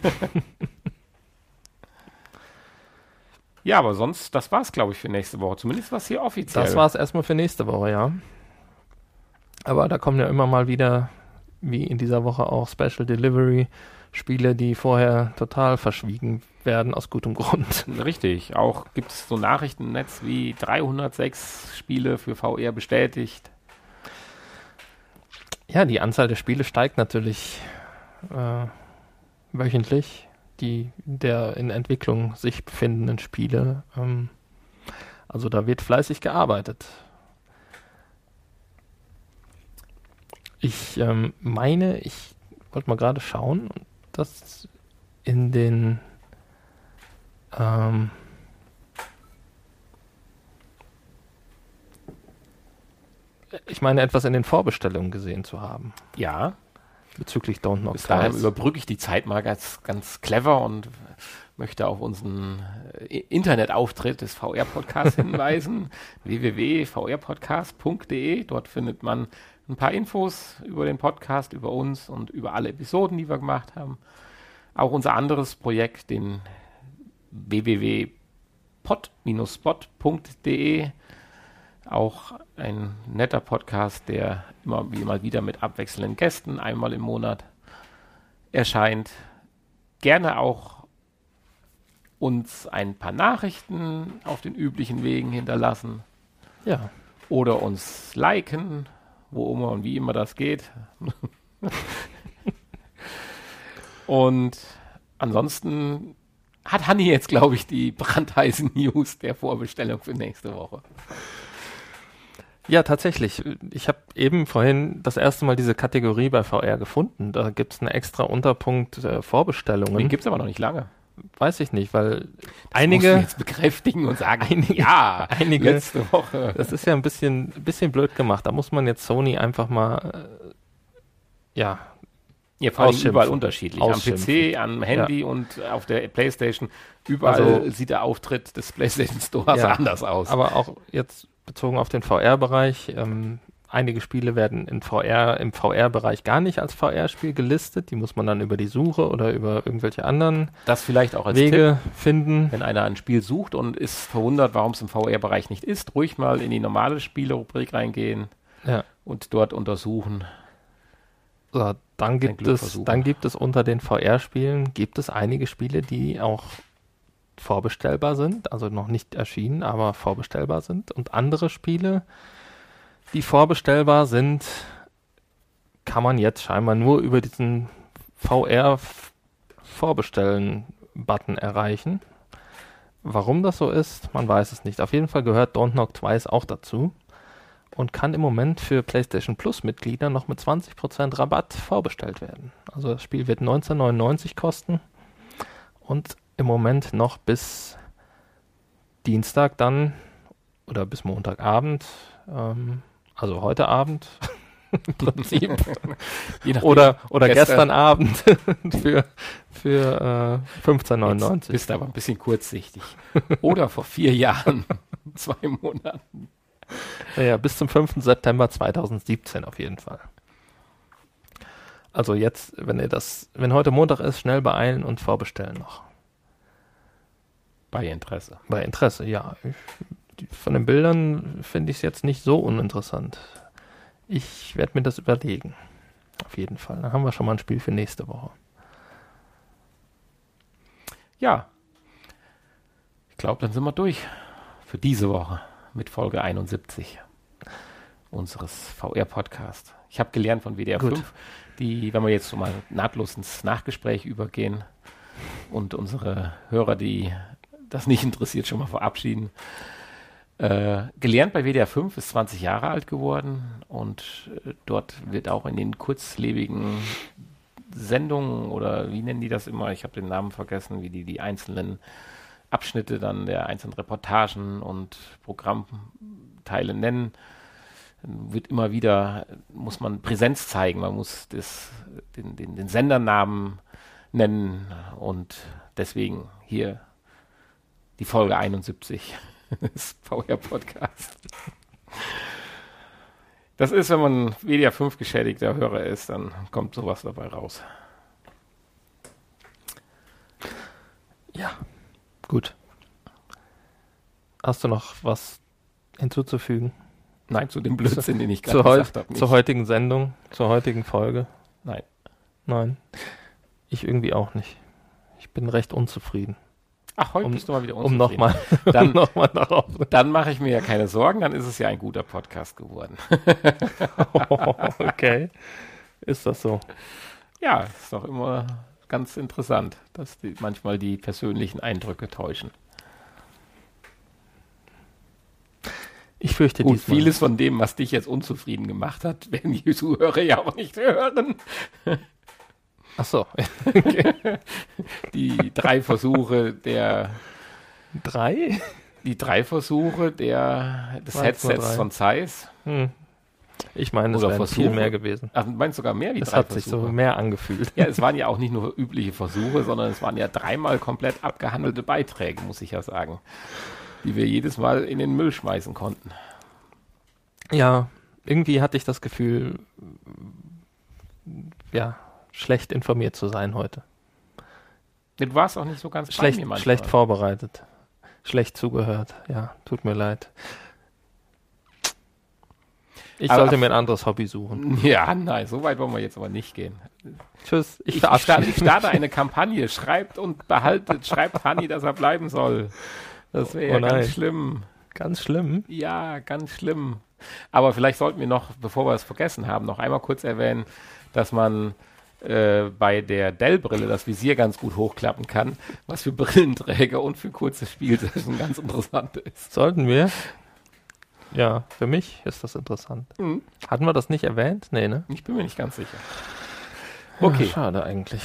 ja, aber sonst, das war es, glaube ich, für nächste Woche. Zumindest was hier offiziell. Das war es erstmal für nächste Woche, ja. Aber da kommen ja immer mal wieder, wie in dieser Woche auch Special Delivery, Spiele, die vorher total verschwiegen werden, aus gutem Grund. Richtig. Auch gibt es so Nachrichten im Netz wie 306 Spiele für VR bestätigt. Ja, die Anzahl der Spiele steigt natürlich äh, wöchentlich. Die der in Entwicklung sich befindenden Spiele. Ähm, also da wird fleißig gearbeitet. Ich ähm, meine, ich wollte mal gerade schauen, dass in den ähm, ich meine, etwas in den Vorbestellungen gesehen zu haben. Ja. Bezüglich Don't Knock Bis dahin überbrücke ich die Zeit mal ganz, ganz clever und möchte auf unseren äh, Internetauftritt des VR-Podcasts hinweisen. www.vrpodcast.de. Dort findet man ein paar Infos über den Podcast, über uns und über alle Episoden, die wir gemacht haben. Auch unser anderes Projekt, den www.pod-spot.de. Auch ein netter Podcast, der immer wie mal wieder mit abwechselnden Gästen einmal im Monat erscheint. Gerne auch uns ein paar Nachrichten auf den üblichen Wegen hinterlassen. Ja. Oder uns liken, wo immer und wie immer das geht. und ansonsten hat Hanni jetzt, glaube ich, die brandheißen News der Vorbestellung für nächste Woche. Ja, tatsächlich. Ich habe eben vorhin das erste Mal diese Kategorie bei VR gefunden. Da gibt es einen extra Unterpunkt äh, Vorbestellungen. Den gibt es aber noch nicht lange. Weiß ich nicht, weil das einige jetzt bekräftigen und sagen, einige, ja, einige, letzte Woche. Das ist ja ein bisschen, bisschen blöd gemacht. Da muss man jetzt Sony einfach mal, äh, ja, ja, vor allem überall unterschiedlich. Am PC, am Handy ja. und auf der Playstation. Überall also, sieht der Auftritt des Playstation Stores ja, anders aus. Aber auch jetzt bezogen auf den VR-Bereich, ähm, einige Spiele werden in VR, im VR-Bereich gar nicht als VR-Spiel gelistet. Die muss man dann über die Suche oder über irgendwelche anderen das vielleicht auch als Wege Tipp, finden. Wenn einer ein Spiel sucht und ist verwundert, warum es im VR-Bereich nicht ist, ruhig mal in die normale Spiele-Rubrik reingehen ja. und dort untersuchen. So, dann gibt es, dann gibt es unter den VR-Spielen gibt es einige Spiele, die auch vorbestellbar sind, also noch nicht erschienen, aber vorbestellbar sind. Und andere Spiele, die vorbestellbar sind, kann man jetzt scheinbar nur über diesen VR Vorbestellen-Button erreichen. Warum das so ist, man weiß es nicht. Auf jeden Fall gehört Don't Knock Twice auch dazu und kann im Moment für PlayStation Plus Mitglieder noch mit 20% Rabatt vorbestellt werden. Also das Spiel wird 19,99 kosten und im Moment noch bis Dienstag dann oder bis Montagabend, ähm, also heute Abend im Prinzip oder oder gestern, gestern Abend für für äh, 15,99. Bist aber ein bisschen kurzsichtig. Oder vor vier Jahren, zwei Monaten. Naja, bis zum 5. September 2017 auf jeden Fall. Also jetzt, wenn ihr das, wenn heute Montag ist, schnell beeilen und vorbestellen noch. Bei Interesse. Bei Interesse, ja. Ich, von den Bildern finde ich es jetzt nicht so uninteressant. Ich werde mir das überlegen. Auf jeden Fall. Dann haben wir schon mal ein Spiel für nächste Woche. Ja. Ich glaube, dann sind wir durch für diese Woche mit Folge 71 unseres VR-Podcasts. Ich habe gelernt von WDR Gut. 5, die, wenn wir jetzt so mal nahtlos ins Nachgespräch übergehen und unsere Hörer, die das nicht interessiert, schon mal verabschieden. Äh, gelernt bei WDR 5 ist 20 Jahre alt geworden und äh, dort wird auch in den kurzlebigen Sendungen oder wie nennen die das immer? Ich habe den Namen vergessen, wie die die einzelnen Abschnitte dann der einzelnen Reportagen und Programmteile nennen. Wird immer wieder, muss man Präsenz zeigen, man muss das, den, den, den Sendernamen nennen und deswegen hier Die Folge 71 des VR Podcast. Das ist, wenn man Media 5 geschädigter Hörer ist, dann kommt sowas dabei raus. Ja, gut. Hast du noch was hinzuzufügen? Nein, zu dem Blödsinn, den ich gerade gesagt habe. zur heutigen Sendung, zur heutigen Folge? Nein. Nein. Ich irgendwie auch nicht. Ich bin recht unzufrieden. Ach, heute Um- bist du mal wieder Um nochmal Dann- noch mal darauf. Dann mache ich mir ja keine Sorgen, dann ist es ja ein guter Podcast geworden. okay. Ist das so? Ja, ist doch immer ganz interessant, dass die, manchmal die persönlichen Eindrücke täuschen. Ich fürchte Gut, diesmal. vieles von dem, was dich jetzt unzufrieden gemacht hat, werden die Zuhörer ja auch nicht hören. Ach so. Die drei Versuche der, Drei? die drei Versuche der, des Headsets von Zeiss. Hm. Ich meine, es wären viel mehr gewesen. Ach, du meinst sogar mehr wie Es drei hat sich so mehr angefühlt. Ja, es waren ja auch nicht nur übliche Versuche, sondern es waren ja dreimal komplett abgehandelte Beiträge, muss ich ja sagen, die wir jedes Mal in den Müll schmeißen konnten. Ja, irgendwie hatte ich das Gefühl, ja, schlecht informiert zu sein heute. Du warst auch nicht so ganz Schlecht, schlecht vorbereitet. Schlecht zugehört. Ja, tut mir leid. Ich Aber- sollte mir ein anderes Hobby suchen. Ja, nein, so weit wollen wir jetzt aber nicht gehen. Tschüss. Ich, Ich, starte, ich starte eine Kampagne. Schreibt und behaltet, schreibt Hanni, dass er bleiben soll. Das wäre Oh ja nein. ganz schlimm. Ganz schlimm. Ja, ganz schlimm. Aber vielleicht sollten wir noch, bevor wir es vergessen haben, noch einmal kurz erwähnen, dass man äh, bei der Dell-Brille das Visier ganz gut hochklappen kann, was für Brillenträger und für kurze Spielsession ganz interessant ist. Sollten wir? Ja, für mich ist das interessant. Mhm. Hatten wir das nicht erwähnt? Nee, ne? Ich bin mir nicht ganz sicher. Ja, Okay, schade eigentlich.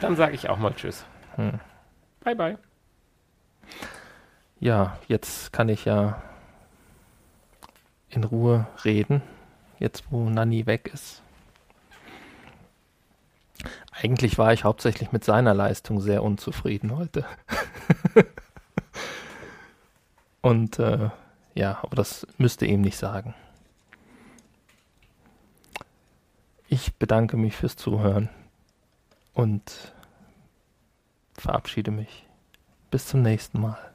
dann sage ich auch mal Tschüss. Hm. Bye, bye. Ja, jetzt kann ich ja in Ruhe reden, jetzt wo Nanny weg ist. Eigentlich war ich hauptsächlich mit seiner Leistung sehr unzufrieden heute. Und äh, ja, aber das müsste ihm nicht sagen. Ich bedanke mich fürs Zuhören und verabschiede mich. Bis zum nächsten Mal.